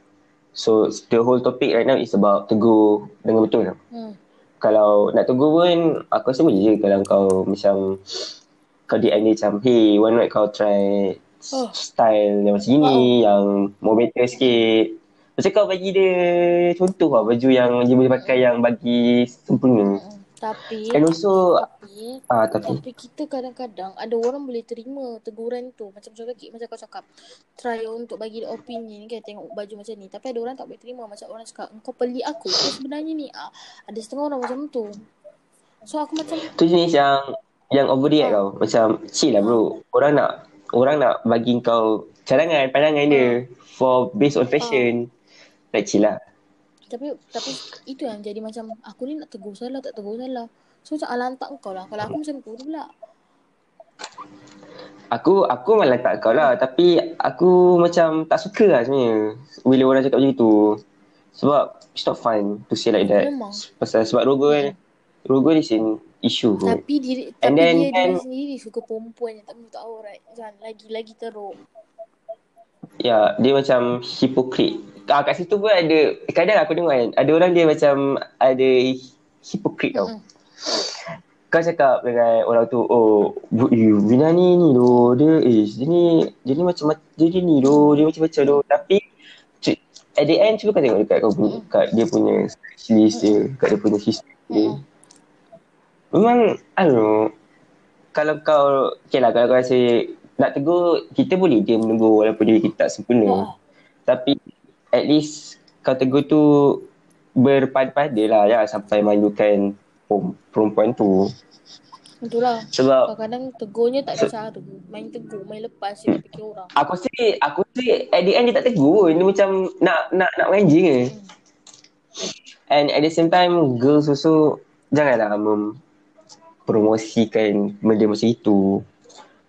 so the whole topic right now is about tegur dengan betul Hmm. kalau nak tegur pun aku rasa boleh je kalau kau macam kau DM dia macam hey why not kau try Oh. style yang macam ni yang more better sikit. Macam kau bagi dia contoh lah baju yang dia boleh pakai yang bagi sempurna. Mm-mm. Tapi and also tapi ah tapi. tapi kita kadang-kadang ada orang boleh terima teguran tu. Macam macam lagi macam kau cakap try untuk bagi dia opinion kan tengok baju macam ni. Tapi ada orang tak boleh terima. Macam orang cakap engkau pelik aku. Ke sebenarnya ni ah, ada setengah orang macam tu. So aku macam tu jenis yang yang overreact Ah. kau macam chill lah bro. Orang nak orang nak bagi kau cadangan pandangan dia for based on fashion like chill lah. Tapi tapi itu yang jadi macam aku ni nak tegur salah tak tegur salah. So macam alantak kau lah. Kalau aku macam tu pula. Aku aku malah tak kau lah. Tapi aku macam tak suka lah sebenarnya bila orang cakap macam tu. Sebab it's not fun to say like that. Memang. Pasal sebab rogo kan rogo is an issue kot. tapi diri And tapi then dia kan- diri sendiri suka perempuan yang tak menutup aurat kan lagi lagi teruk ya dia macam hipokrit. Ah, kat situ pun ada kadang aku tengok kan ada orang dia macam ada hipokrit tau. Mm-mm. Kau cakap dengan orang tu oh you Vina ni ni doh dia eh dia ni dia ni macam dia, dia ni doh dia macam-macam doh tapi at the end cuba kau tengok dekat kau punya, kat dia punya list dia kat dia punya history dia. Mm-mm. Memang know kalau kau okay lah kalau kau rasa nak tegur kita boleh dia menegur walaupun dia kita tak sempurna Ya. tapi at least kau tegur tu berpada-pada lah ya sampai malukan perempuan tu Betul lah. sebab Kadang-kadang tegurnya tak ada cara. Main tegur, main lepas je tak fikir orang. aku rasa aku rasa at the end dia tak tegur dia macam nak nak nak mancing je and at the same time girls also janganlah mem promosikan benda macam itu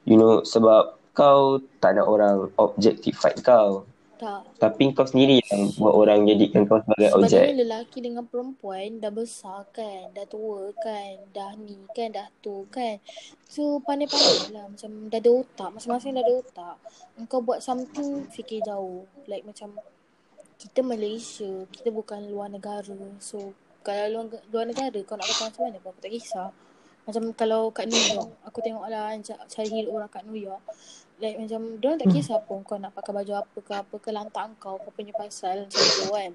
you know sebab kau tak nak orang objectify kau Tak. tapi kau sendiri yang buat orang jadikan kau sebagai objek Sebenarnya lelaki dengan perempuan dah besar kan, dah tua kan, dah ni kan, dah tu kan. So pandai-pandai lah macam dah ada otak, masing-masing dah ada otak. Engkau buat something fikir jauh. Like macam kita Malaysia, kita bukan luar negara. So kalau luar, luar negara kau nak kata macam mana pun aku tak kisah. Macam kalau kat New York, aku tengok lah ca- cari hidup orang kat New York. Like macam, diorang tak kisah pun kau nak pakai baju apa ke apa ke lantak kau, kau punya pasal macam tu kan.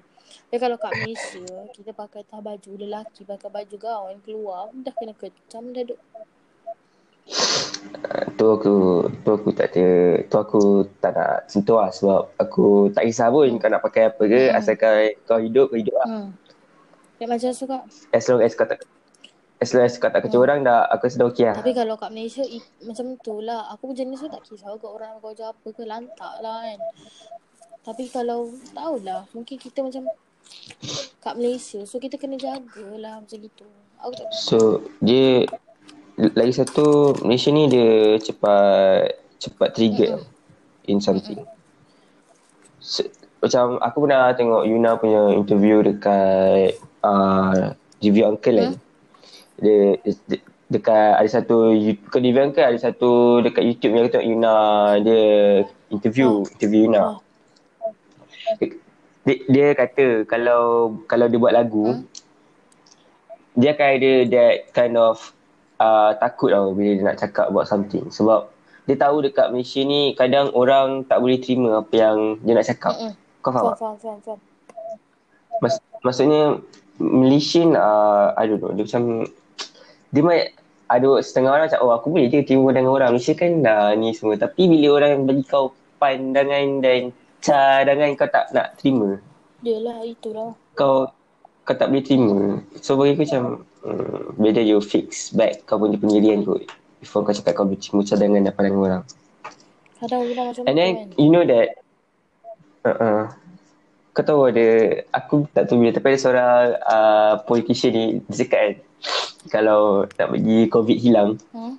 Tapi kalau kat Malaysia, kita pakai tah baju, lelaki pakai baju gaun keluar, dah kena kecam dah duk. tu aku tu aku tak ada tu aku tak nak sentuh lah sebab aku tak kisah pun kau nak pakai apa ke Hmm. asalkan kau hidup kau hidup lah Hmm. Like macam suka. as long as kau tak as long as kau tak kacau Hmm. orang dah aku rasa dah okey lah Tapi kalau kat Malaysia, i, macam tu lah. Aku jenis tu tak kisah kat orang pakai baju apa ke, lantak lah kan. Tapi kalau, tahulah, mungkin kita macam kat Malaysia, so kita kena jagalah macam gitu. Aku tak so dia lagi satu Malaysia ni dia cepat cepat trigger in something so, macam aku pernah tengok Yuna punya interview dekat uh, GV Uncle kan dia, dia dekat ada satu bukan GV Uncle ada satu dekat YouTube yang aku tengok Yuna dia interview interview Yuna Oh. dia, dia kata kalau kalau dia buat lagu Hmm. dia akan ada that kind of uh, takut tau bila dia nak cakap about something sebab dia tahu dekat Malaysia ni kadang orang tak boleh terima apa yang dia nak cakap. Mm-mm. Kau faham Faham, tak? faham, faham, faham. Mas, maksudnya Malaysian uh, I don't know dia macam dia mai ada setengah orang macam oh aku boleh je terima dengan orang Malaysia kan dah ni semua tapi bila orang bagi kau pandangan dan cadangan kau tak nak terima Dia lah, itulah. kau kau tak boleh terima. So bagi aku macam hmm, better you fix back kau punya pendirian kot. Before kau cakap kau boleh terima cadangan dan pandangan orang. Kadang orang macam And then kan. you know that uh-uh, kau tahu ada aku tak tahu bila tapi ada seorang uh, politician ni dia cakap kan kalau nak bagi covid hilang Hmm?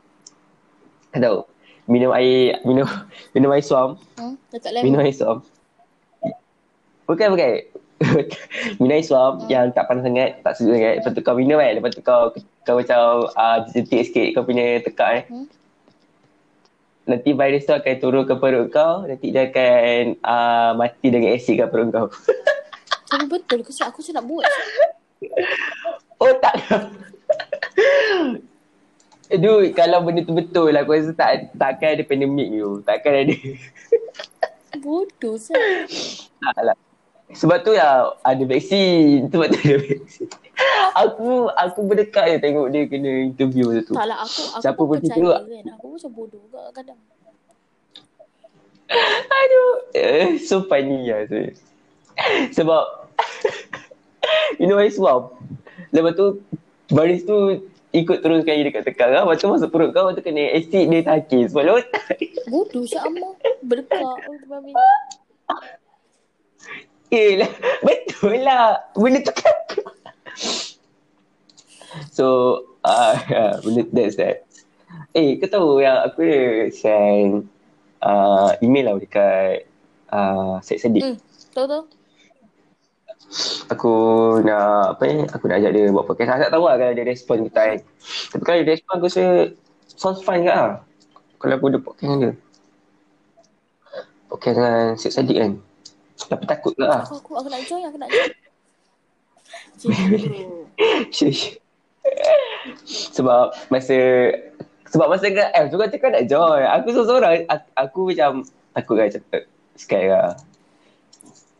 kau tahu minum air minum minum air suam Hmm? Minum air suam bukan bukan minum air suam Hmm. yang tak panas sangat tak sejuk sangat lepas tu kau minum kan lepas tu kau kau macam uh, jentik sikit kau punya tekak eh Hmm? nanti virus tu akan turun ke perut kau nanti dia akan uh, mati dengan asid kat perut kau Tapi betul ke? Aku nak buat. Oh tak Dude, kalau benda tu betul lah, aku rasa tak, takkan ada pandemik tu. Takkan ada. Bodoh tak lah. Sebab tu lah ada vaksin. Sebab tu ada vaksin. Aku aku berdekat je tengok dia kena interview masa tu. Tak lah, aku, aku Siapa pun percaya kan. Aku macam bodoh ke kadang. Aduh. Eh, so funny lah tu. Sebab you know why swab? Lepas tu baris tu ikut teruskan dia dekat tekak kau. Lepas tu masuk perut kau. Lepas tu kena asid dia takis. Sebab laut Bodoh Syed Ammar. Berdekat. Eh lah. Betul lah. Benda tu kan. so, uh, benda that's that. Eh, kau tahu yang aku ada send uh, email tau dekat uh, Syed Sadiq. Hmm. Tahu tahu. Aku nak apa ni? Aku nak ajak dia buat podcast. Aku tak tahu lah kalau dia respon ke tak kan. Tapi kalau dia respon aku rasa sounds fine ke lah. Kalau aku ada podcast dengan dia. podcast dengan Syed Saddiq kan. Tapi takut lah. Aku, aku, aku nak join, aku nak join. Shush. sebab masa sebab masa kat F tu kata kau nak join. Aku seorang-seorang aku, aku macam takut kan cakap scared lah.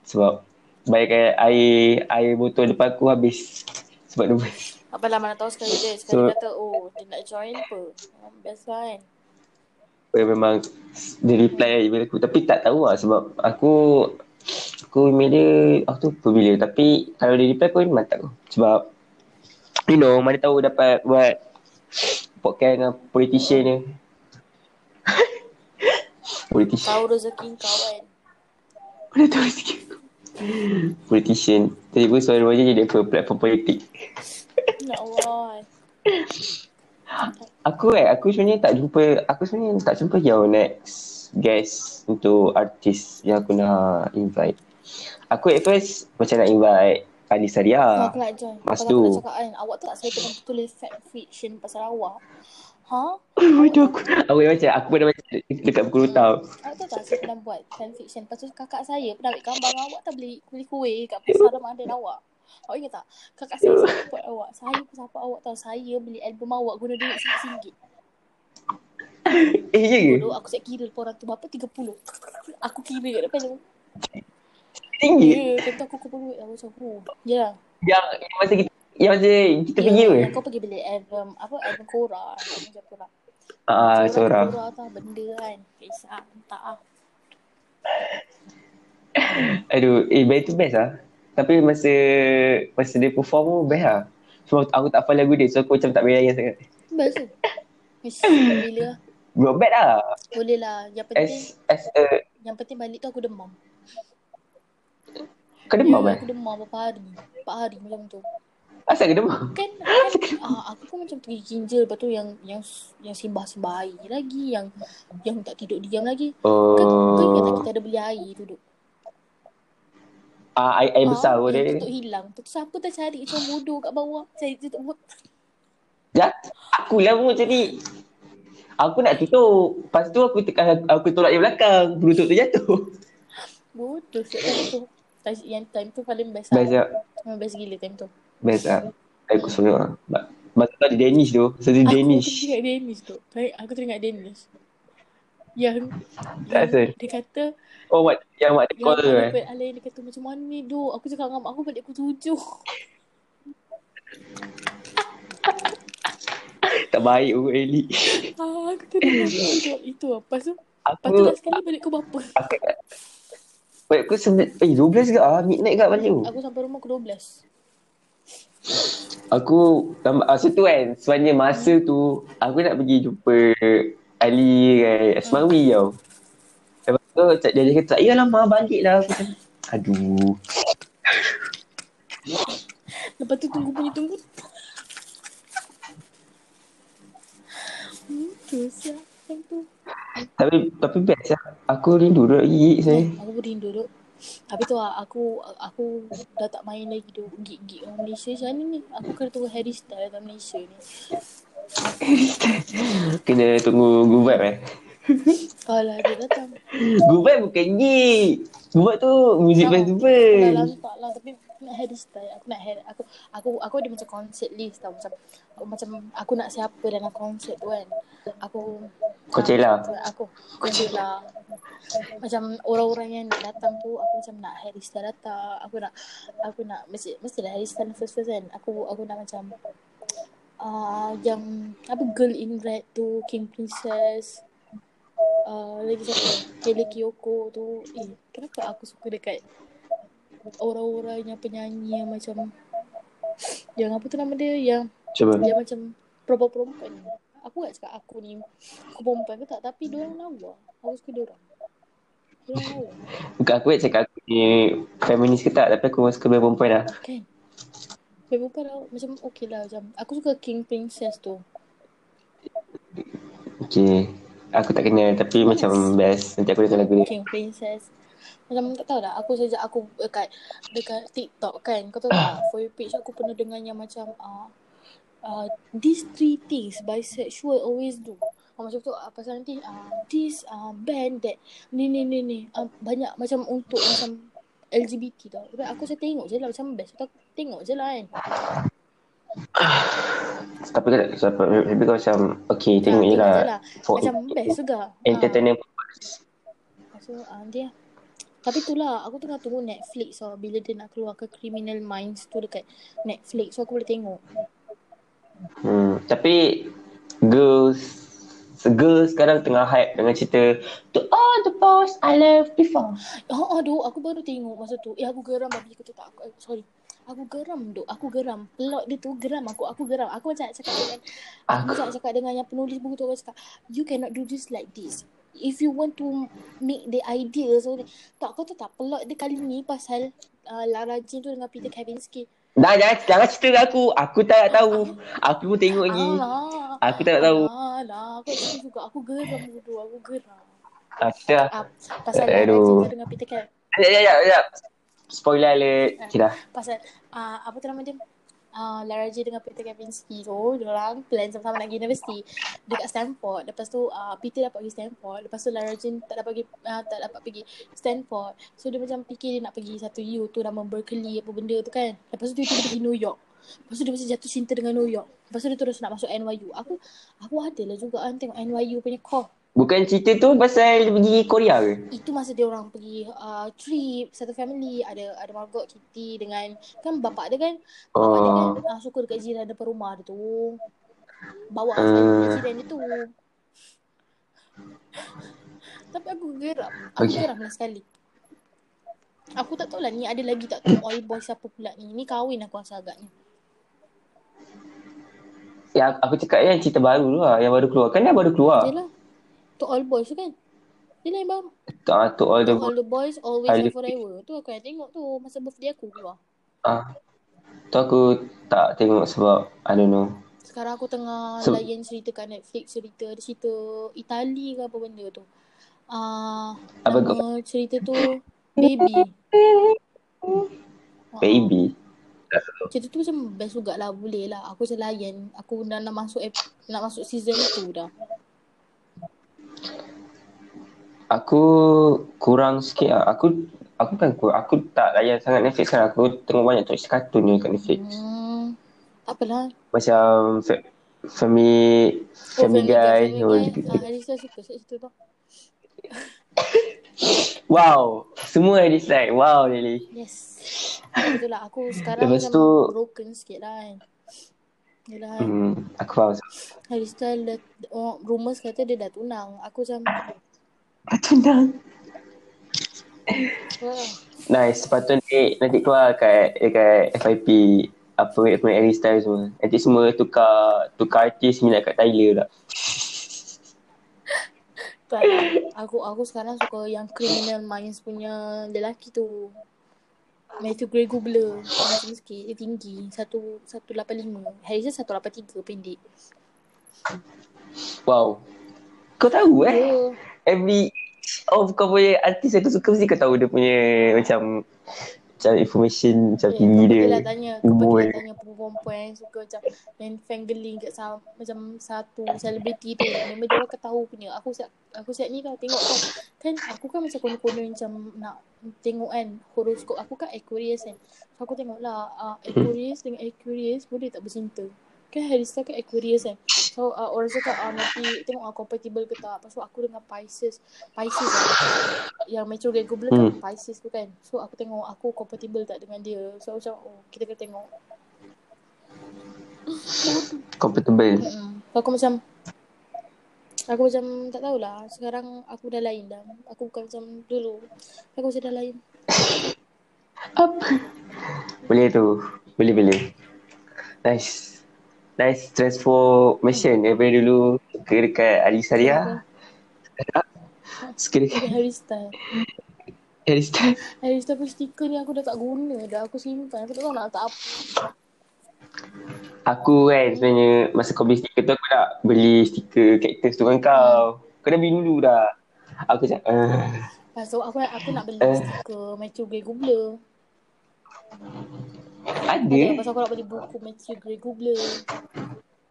Sebab bayarkan air air botol depan aku habis. Sebab tu. Apalah mana tahu sekali dia. Sekali So- kata, oh dia nak join apa. Best kan. Eh, memang dia reply email aku tapi tak tahu lah sebab aku aku email dia aku tu apa bila tapi kalau dia reply pun memang tak tahu sebab you know mana tahu dapat buat podcast dengan politician ni politician Tahu rezeki kau kan. mana tahu sikit politician tiba suara wajah jadi apa platform politik Ya Allah. Aku eh, aku sebenarnya tak jumpa, aku sebenarnya tak jumpa yang next guest untuk artis yang aku nak invite. Aku at first macam nak invite Ali Saria. aku nak join. Mas tu. aku nak cakap kan, awak tak saya tulis fact fiction pasal awak. Ha? Waduh aku. Aku macam, aku pernah macam dekat pukul hutang. Awak tahu tak saya pernah buat fan fiction. Lepas tu kakak saya pernah ambil gambar dengan awak tak beli beli kuih kat pasar Ramadan awak. Awak ingat tak? Kakak saya support awak. Saya pun support awak tahu. Saya beli album awak guna duit RM1. Eh, ya ke? Bodoh, aku siap kira lepas orang tu berapa? 30. Aku kira kat depan tu. Tinggi. Ya, tentu aku kumpul duit. Aku macam, oh. Ya. Yang, yang masa kita, yang masa kita pergi tu. Yang kau pergi beli album, apa, album Korra. Macam Korra. Ah, seorang. Korra tu benda kan. Kisah, tak ah. Aduh, eh band tu best lah. Tapi masa masa dia perform tu best lah. Cuma aku tak hafal lagu dia so aku macam tak boleh layan sangat. Best tu. Ish, bila. Not bad lah. Boleh lah. Yang penting, As as a yang penting balik tu aku demam. kau demam ya, eh? Aku demam berapa hari. Empat hari macam tu. Asal kau demam? Kan, kan ah, aku pun macam pergi kinja. Lepas tu yang yang yang simbah-simbah air lagi. Yang yang tak tidur diam lagi. Kan, kau ingat tak Oh. kita ada beli air duduk? Ah, air, air besar Ah, pun dia. tutup hilang. Tu siapa tak cari macam bodoh kat bawah. Cari tutup bot. Jat, aku lah pun macam ni. Aku nak tutup. Lepas tu aku tekan aku tolak yang belakang. Berutut tu jatuh. Bodoh time tu. Yang time tu paling best Best lah. Memang best gila time tu. Best lah. Aku suka lah. Ba- Masa tu ada Danish tu. Masa tu Aku Danish. teringat Danish tu. Baik, Aku teringat Danish. Yang, Tak yang asal. dia kata Oh, mat, yang mak dia Yang call tu eh. Alain dia kata macam mana ni duk. Aku cakap dengan mak aku balik pukul tujuh. Tak baik pun Eli. ah, aku teringat itu. Itu. Lepas tu, lepas tu Aku, last sekali balik pukul berapa? aku, Wait, aku sembilan, eh 12 ke ah? Midnight ke balik tu? Aku sampai rumah pukul 12. Aku, ah, masa tu kan, sebenarnya masa tu, aku nak pergi jumpa Ali kan, Asmawi tau. Lepas tu, cak dia dia kata, ya lama balik lah. Aku macam, aduh. Lepas tu tunggu punya tunggu. Tapi, tapi best lah. Aku rindu duduk gigi saya. Aku rindu duk. Habis tu lah, aku aku dah tak main lagi tu gig-gig orang Malaysia macam ni ni. Aku kena tunggu Harry Styles datang Malaysia ni. Kena tunggu vibe eh. Kalau dia datang. Vibe bukan gig. Vibe tu music Ah, Dah festival. lantak lah tapi aku nak Harry Styles. Aku nak Harry. Aku aku aku ada macam concert list tau macam aku, macam aku nak siapa dalam konsert tu kan. Aku Coachella. Aku Coachella. macam orang-orang yang nak datang tu aku macam nak Harry Styles datang. Aku nak aku nak mesti mestilah Harry Styles first first kan. Aku aku nak macam uh, yang apa girl in red tu King Princess uh, lagi siapa Kelly Kiyoko tu eh kenapa aku suka dekat orang-orang yang penyanyi yang macam yang apa tu nama dia yang Cuba. yang macam perempuan-perempuan ni. Aku tak cakap aku ni aku perempuan ke tak tapi diorang lawa. Aku suka. Diorang lawa. Bukan aku nak cakap aku ni feminis ke tak tapi aku suka band perempuan lah. Kan? Perempuan lawa macam okey lah macam aku suka King Princess tu. Okay. Aku tak kenal tapi Yes. macam best. Nanti aku dengar lagu dia. King Princess. Macam tak tahu dah aku sejak aku dekat dekat TikTok kan. Kau tahu tak for your page aku pernah dengar yang macam uh, uh, these three things bisexual always do. uh, macam tu uh, pasal nanti uh, this uh, band that ni ni ni ni uh, banyak macam untuk macam LGBT tau. Tapi aku saya tengok je lah macam best. Aku tengok je lah kan. Tapi kan tapi kau macam okay tengok je lah. lah. Macam best juga. Entertainment. Uh. So uh, dia tapi tu lah aku tengah tunggu Netflix so bila dia nak keluar ke Criminal Minds tu dekat Netflix so aku boleh tengok. Hmm, tapi girls Girl sekarang tengah hype dengan cerita To all the boys I love before. Oh aduh aku baru tengok masa tu. Eh aku geram babi aku tu tak aku, eh, Sorry. Aku geram duk Aku geram. Plot dia tu geram aku Aku geram. Aku macam cakap dengan Aku, aku macam cakap dengan yang penulis buku tu Aku cakap You cannot do this like this if you want to make the idea so tak kau tahu tak plot dia kali ni pasal uh, Lara Jean tu dengan Peter Kavinsky Dah jangan, jangan cerita dengan aku. Aku tak nak tahu. Aku pun tengok lagi. Alah. Aku tak nak tahu. Alah, aku cerita juga. Aku geram dulu. Aku geram. Ah, kita. Uh, pasal Lara Jean tu dengan Peter Kavinsky. Ya, ya, ya. ya. Spoiler alert. Uh, Kira. Pasal, uh, apa tu nama dia? Uh, Lara J dengan Peter Kavinsky tu orang plan sama-sama nak pergi universiti. Dekat Stanford. Lepas tu uh, Peter dapat pergi Stanford. Lepas tu Lara J tak dapat pergi uh, tak dapat pergi Stanford. So dia macam fikir dia nak pergi satu U tu nama Berkeley apa benda tu kan. Lepas tu dia pergi New York. Lepas tu dia macam jatuh cinta dengan New York. Lepas tu dia terus nak masuk NYU aku aku ada lah juga kan tengok NYU punya core Bukan cerita tu pasal pergi Korea ke? Itu masa dia orang pergi uh, trip satu family ada ada Margot Kitty dengan kan bapak dia kan bapak oh. dia kan uh, suka dekat jiran depan rumah dia tu. Bawa uh. sekali jiran dia tu. Tapi aku geram. Aku okay. geram lah sekali. Aku tak tahu lah ni ada lagi tak tu all boys siapa pula ni. Ni kahwin aku rasa agaknya. Ya aku cakap yang cerita baru lah. Yang baru keluar. Kan dia baru keluar. Yelah. To all boys tu kan? Dia lain baru. Tak, to all the, all the boys always and forever. Tu aku yang tengok tu masa birthday aku keluar. Ah. Tu aku tak tengok sebab I don't know. Sekarang aku tengah so, layan cerita kat Netflix cerita dia cerita Itali ke apa benda tu. Ah, uh, nama kau? cerita tu Baby. Baby. Cerita tu macam best jugalah boleh lah. Aku macam layan. Aku dah nak masuk nak masuk season tu dah. Aku kurang sikit lah. Aku aku kan aku, aku tak layan sangat Netflix kan. Aku tengok banyak tu kartun ni kat Netflix. Hmm. Apalah. Macam fa- Family oh, Family Guy. Family Guy. Ah, Alisa suka situ tu. wow. Semua ada dislike. Wow, really. Yes. Betul lah. Aku sekarang Lepas tu, broken sikit lah kan. Yelah. Hmm, aku faham. Harry Styles dah, oh, rumours kata dia dah tunang. Aku macam... Dah tunang? Oh. Nice. Tu nanti, nanti keluar kat, kat FIP apa yang punya Harry Styles semua. Nanti semua tukar tukar artis minat kat Tyler tak. tak. Aku aku sekarang suka yang Criminal Minds punya lelaki tu. Matthew Gray Googler Macam sikit Dia tinggi 185 Harrison 183 pendek. Wow. Kau tahu eh? Yeah. Every Oh kau punya artis aku suka Mesti kau tahu dia punya Macam macam information macam yeah, tinggi dia. Kau tanya, kau pergi tanya perempuan yang suka macam main fangirling kat sama, macam satu selebriti tu. Memang dia orang ketahu punya. Aku siap, aku siap ni tau tengok tau. Kan aku kan macam kono-kono macam nak tengok kan horoskop. Aku kan Aquarius kan. So aku tengok lah uh, Aquarius dengan Aquarius boleh tak bercinta. Kan Styles kan Aquarius kan. So uh, orang cakap uh, nanti tengok uh, compatible ke tak. Lepas tu aku dengan Pisces. Pisces lah. Yang Metro Gay Googler kan. Pisces tu kan. So aku tengok aku compatible tak dengan dia. So macam oh kita kena tengok. Compatible. Hmm. Aku macam Aku macam tak tahulah. Sekarang aku dah lain dah. Aku bukan macam dulu. Aku macam dah lain. Apa? Boleh tu. Boleh boleh. Nice nice transformation daripada dulu ke dekat Ali Saria. Sekarang dekat Harry Style. Harry Style. Harry Style pun stiker ni aku dah tak guna dah. Aku simpan. Aku tak tahu nak letak apa. Aku kan sebenarnya masa kau beli stiker tu aku nak beli stiker cactus tu kan kau. Hmm. Kau dah beli dulu dah. Aku cakap. Uh. Lepas tu aku, aku nak beli uh. stiker Metro Grey Googler. Ada? Ada pasal aku nak beli buku Matthew Gray Googler.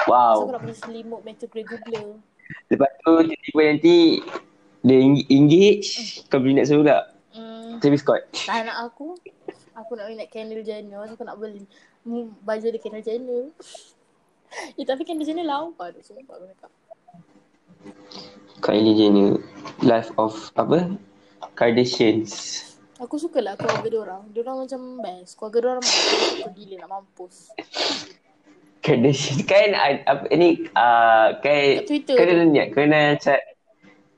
Wow. Pasal aku nak beli selimut Matthew Gray Googler. Lepas tu tiba-tiba nanti dia engage kau beli nak suruh tak? Hmm, Travis Scott. tak nak aku. Aku nak nak Kendall Jenner. Aku nak beli baju dia Kendall Jenner. eh tapi Kendall Jenner lawa tu. Sumpah aku cakap. Kylie Jenner. Life of apa? Kardashians. Aku suka lah keluarga dia orang. Dia orang macam best. Keluarga dia orang aku suka gila nak mampus. Kardashian kan apa ni uh, kan Twitter kena tu. ni kena cari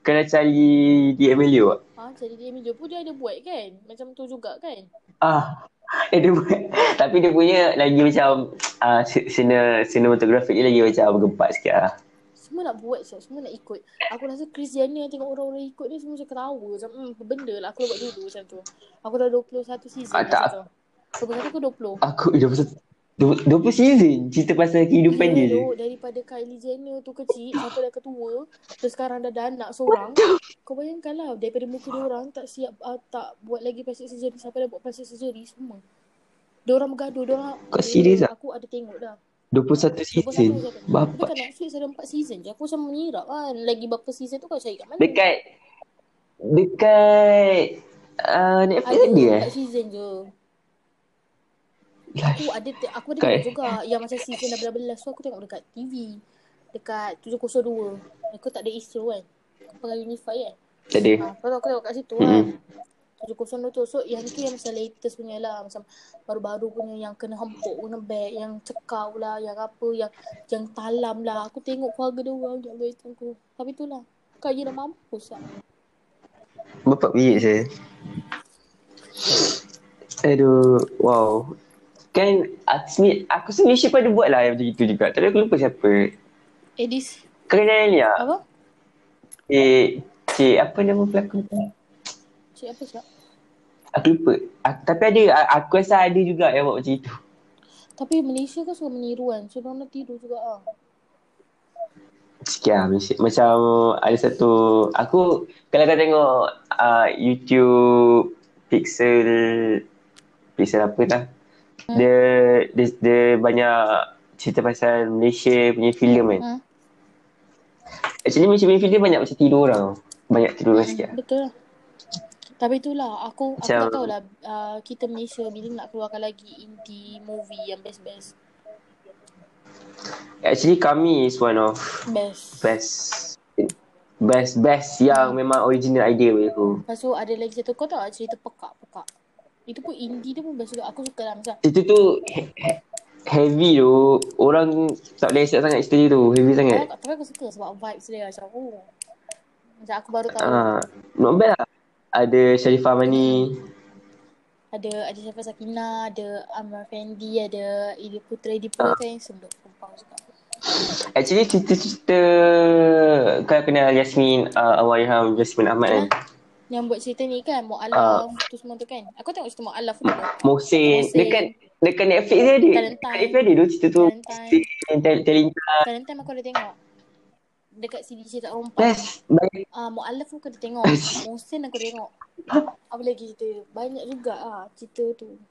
kena cari di Emilio jadi dia meja pun dia ada buat kan. Macam tu juga kan. Ah, eh, dia buat. Tapi dia punya lagi macam uh, sine, cinematographic dia lagi macam gempak sikit lah. Semua nak buat siap. Semua nak ikut. Aku rasa Chris Jenner tengok orang-orang ikut ni semua macam ketawa. Macam hmm, benda lah. Aku buat dulu macam tu. Aku dah 21 season Ah, tak. macam tu. 21 ke 20? Aku 21 20 season cerita pasal kehidupan dia je. Daripada Kylie Jenner tu kecil sampai dah ketua terus sekarang dah ada anak seorang kau bayangkan lah daripada muka dia orang tak siap uh, tak buat lagi plastic surgery sampai dah buat plastic surgery semua dia orang bergaduh dia orang Kau serius tak? aku ada tengok dah 21 season. 21 season tapi Bapak. kat Netflix ada 4 season je aku macam menyirap kan lagi berapa season tu kau cari kat mana Dekat dekat uh, Netflix ada ada eh? 4 season je aku ada te- aku ada tengok juga yang macam season dah belas tu aku tengok dekat TV dekat 702 aku tak ada isu kan aku pakai Unify kan Tak ada. Ha, kau tahu aku tengok kat situ Mm-mm. kan. 702 tu. So yang tu yang macam latest punya lah. Macam baru-baru punya yang kena hempuk, kena bag, yang cekau lah, yang apa, yang yang talam lah. Aku tengok keluarga dia orang, ya Allah itu aku. Tapi tu lah. Kaya dah mampus lah. Bapak bingit saya. Aduh, wow. Kan aku, aku sendiri pun ada buat lah yang macam itu juga. Tapi aku lupa siapa. Edis. Kau kenal ni tak? Apa? Cik, cik apa nama pelakon tu? Cik apa sebab? Aku lupa. Aku, tapi ada, a- aku rasa ada juga yang buat macam itu. Tapi Malaysia kan suka meniru kan. So, diorang nak tiru juga lah. Sikit lah Malaysia. Macam ada satu, aku kalau kau tengok uh, YouTube Pixel, Pixel apa dah. Dia, dia, dia banyak cerita pasal Malaysia punya filem kan. Hmm. Actually Malaysia punya filem banyak macam tidur orang. Banyak tidur orang sikit lah. Betul lah. Tapi itulah aku aku Macam- tak tahulah uh, kita Malaysia bila nak keluarkan lagi indie movie yang best-best. Actually kami is one of Best. best best best yang memang original idea bagi aku. Lepas tu ada lagi satu kau tahu tak cerita pekak-pekak. Itu pun indie dia pun best juga. Aku suka lah macam Cerita tu he- he- heavy tu. Orang tak boleh accept sangat cerita tu. Heavy sangat. Tapi, tapi aku suka sebab vibes dia macam oh. Macam aku baru tahu Ah, not bad lah. Ada Sharifah Mani. ada ada Syafa Sakina, ada Amar Fendi, ada Ili Putra Ili Putra tu yang sumpah aku suka. Actually cerita-cerita kau kenal Yasmin uh, Awaiham, Yasmin Ahmad kan? Yang buat cerita ni kan Mu'alaf tu semua tu kan. Aku tengok cerita Mu'alaf dulu. Mohsin. Mohsin. Dekat dekat Netflix dia ada. Dekat Netflix ada tu cerita tu. Valentine. Cerita Tel- Telinta. Kadang time aku ada tengok. Dekat CD cerita rompak. Best. Baik. Ah, uh, Mu'alaf aku ada tengok. Mohsin aku tengok. Apa lagi cerita? Banyak juga ah cerita tu.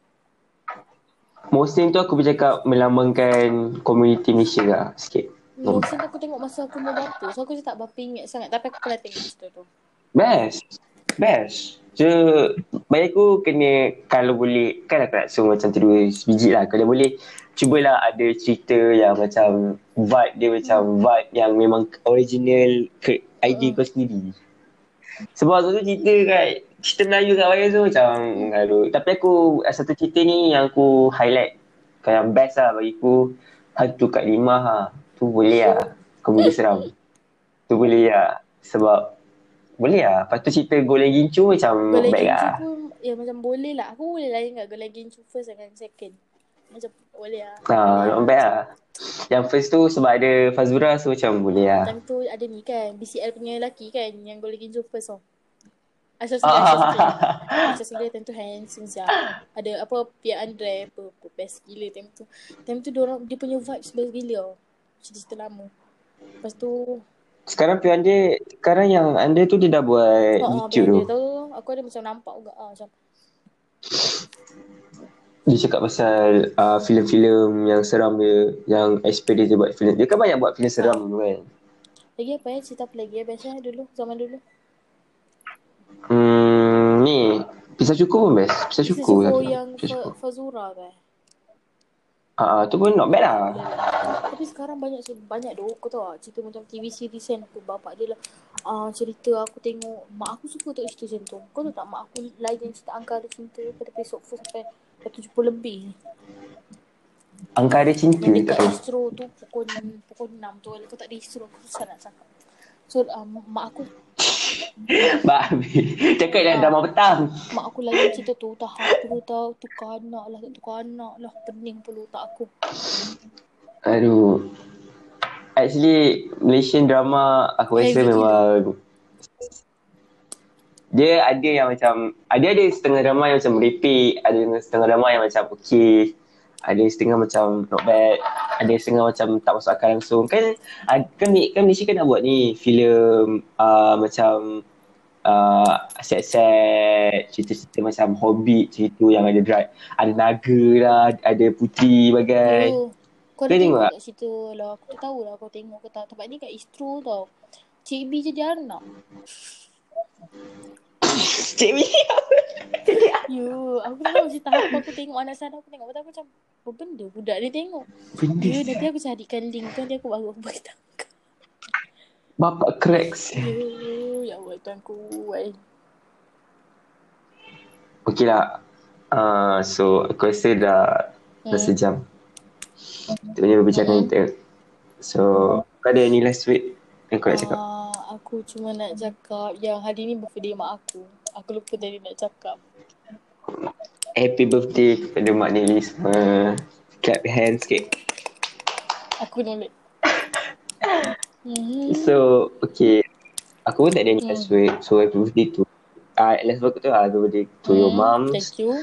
Mohsin tu aku bercakap melambangkan komuniti Malaysia lah sikit. Mohsin tu aku tengok masa aku umur berapa. So aku tak berapa ingat sangat. Tapi aku pernah tengok cerita tu. Best. Best. Je, bagi aku kena kalau boleh, kan aku nak suruh macam terus biji lah. Kalau boleh, cubalah ada cerita yang macam vibe dia macam vibe yang memang original ke idea kau sendiri. Sebab tu cerita kat cerita Melayu kat Raya tu macam aduh. Tapi aku satu cerita ni yang aku highlight kan yang best lah bagi aku Hantu kat lima ha. Tu boleh lah. Komedi seram. Tu boleh lah. Sebab boleh lah. Lepas tu cerita Golden Gincu macam Golden Gincu lah. pun ya macam boleh lah. Aku boleh layan kat Golden Gincu first dengan second. Macam boleh lah. Ha, not bad lah. Yang first tu sebab ada Fazura so macam boleh lah. Time tu ada ni kan BCL punya lelaki kan yang Golden Gincu first tu. Asal Singh Asal. Ah, Asal Singh time tu handsome siap. Ada apa Pia Andre apa, apa best gila time tu. Time tu dia orang dia punya vibes best gila tau. Cerita-cerita lama. Lepas tu sekarang Pian dia, sekarang yang anda tu dia dah buat ah, YouTube tu. tu aku ada macam nampak juga ah macam Dia cakap pasal uh, filem-filem yang seram dia, yang expert dia buat filem. Dia kan banyak buat filem seram tu kan. Lagi apa ya? Cerita apa lagi ya? Biasanya dulu, zaman dulu. Hmm, ni. Pisah cukur pun best. Pisah Kisah cukur. Syukur lah. yang Pisah cukur. Fazura tu eh. Ah, ah, tu pun not bad lah. Tapi sekarang banyak banyak dok kau tahu cerita macam TV series kan aku bapak dia lah uh, cerita aku tengok mak aku suka tengok cerita macam tu. Kau tahu tak mak aku lain yang cerita angka ada cinta pada episod 4 sampai dah 70 lebih. Angka ada cinta. Yang Tak dekat distro tu pukul pukul 6 tu kalau tak distro aku susah nak cakap. So um, mak aku Babi. Cakap dah Ah. drama petang. mak aku lain cerita tu tak apa tau tukar anak lah tukar anak lah pening pula tak aku. Aduh. Actually, Malaysian drama aku rasa gila. memang dia ada yang macam ada ada setengah drama yang macam merepek, ada setengah drama yang macam okay, ada setengah macam not bad, ada setengah macam tak masuk akal langsung. Kan ad- kan kan Malaysia kan nak buat ni filem uh, macam uh, set-set cerita-cerita macam Hobbit cerita yang ada drag, ada naga lah, ada putri bagai. Oh, kau ada tengok tengok tak? cerita lah. Aku tak tahu lah kau tengok ke tak. Tempat ni kat Istro tau. Cik B jadi anak. Cik Mi. Ya, aku tak tahu cerita apa aku tengok anak sana aku tengok. Aku macam, apa benda budak ni tengok. Benda Ya, nanti aku carikan link tu. Nanti aku baru aku beritahu. Bapak cracks. Ya, ya Allah Tuhan ku. Okay lah. Uh, so aku rasa dah dah Hmm. sejam. Kita punya perbincangan Hmm. kita. So kau ada any last word yang kau nak cakap? Aku cuma nak cakap yang hari ni birthday mak aku. Aku lupa tadi nak cakap. Happy birthday kepada Mak Nelly semua. Clap hands sikit. Aku nolak. So okay. Aku pun tak ada any Hmm. So happy birthday to Ah, last word tu ah, happy birthday to your Hmm, moms. Thank you.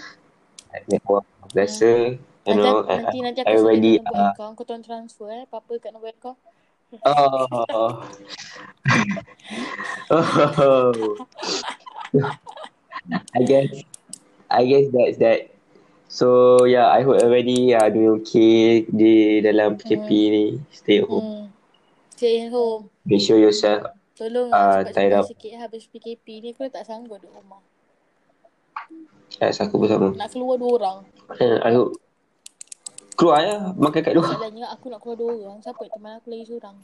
Allah bless her. You know, nanti, uh, nanti aku everybody. Uh, account. Kau tolong transfer eh. Apa-apa kat nombor account. Oh. oh. I guess I guess that's that. So yeah, I hope everybody are doing okay di dalam PKP ni. Stay at home. Hmm. Stay at home. Make sure yourself. Tolong Ah, uh, tie cepat-cepat up. sikit habis PKP ni. Aku tak sanggup duduk rumah. Yes, aku bersama. Nak keluar dua orang. I hope keluar ya makan kat luar. Masalahnya aku nak keluar dua orang. Siapa teman aku lagi seorang.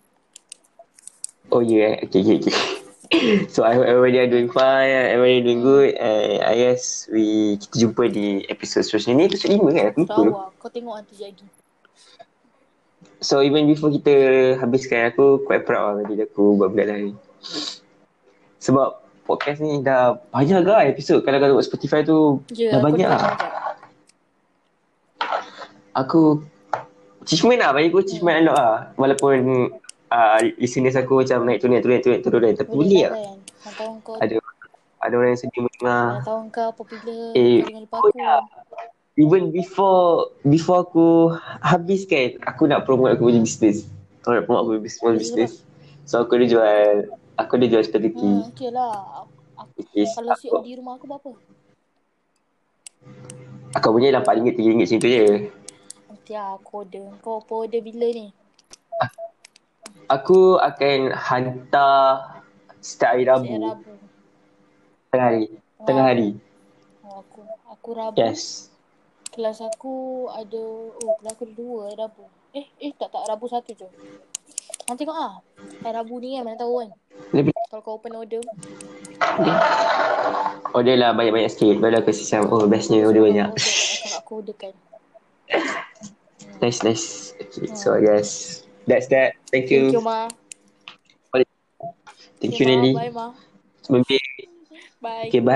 Oh yeah, okay, okay, okay. so I hope everybody are doing fine, everybody doing good. And I guess we kita jumpa di episode seterusnya ni episode 5 kan? Aku lupa. Tahu lah. Kau tengok nanti lagi. So even before kita habiskan aku quite proud lah tadi aku buat benda lain. Sebab podcast ni dah banyak lah episod kalau kau tengok Spotify tu Ya, dah banyak lah. sekejap. Aku achievement lah bagi aku achievement unlock lah. Walaupun uh, listeners aku macam naik turun naik turun naik turun turun kan. Tapi boleh lah. kan? Mana tahu kau Ada ada orang yang sedih. Mana tahu kau popular Eh, kau dengan lupa oh aku. ya. Even before before aku habis kan, aku nak promote aku punya business. Aku nak promote aku punya small business. So aku ada jual, aku ada jual spaghetti. Hmm, okay lah. Aku, kalau COD rumah aku berapa? aku punya RM4, RM3 macam tu je. Nanti lah aku order. Kau apa order bila ni? Aku akan hantar setiap hari Rabu. Setiap Rabu. Tengah hari. Tengah Ah. hari. Oh, aku aku Rabu. Yes. Kelas aku ada oh kelas aku ada dua hari Rabu. Eh eh tak tak Rabu satu je. Kau tengok ah. Hari Rabu ni kan mana tahu kan. Lebih. Kalau kau open order. Order lah banyak-banyak sikit. Baru aku macam, oh bestnya order banyak. Kalau aku orderkan. Nice, nice. Okay, so I guess that's that. Thank you. Thank you Ma. Thank you. Nelly. Bye Ma. Maybe. Bye. Okay, bye.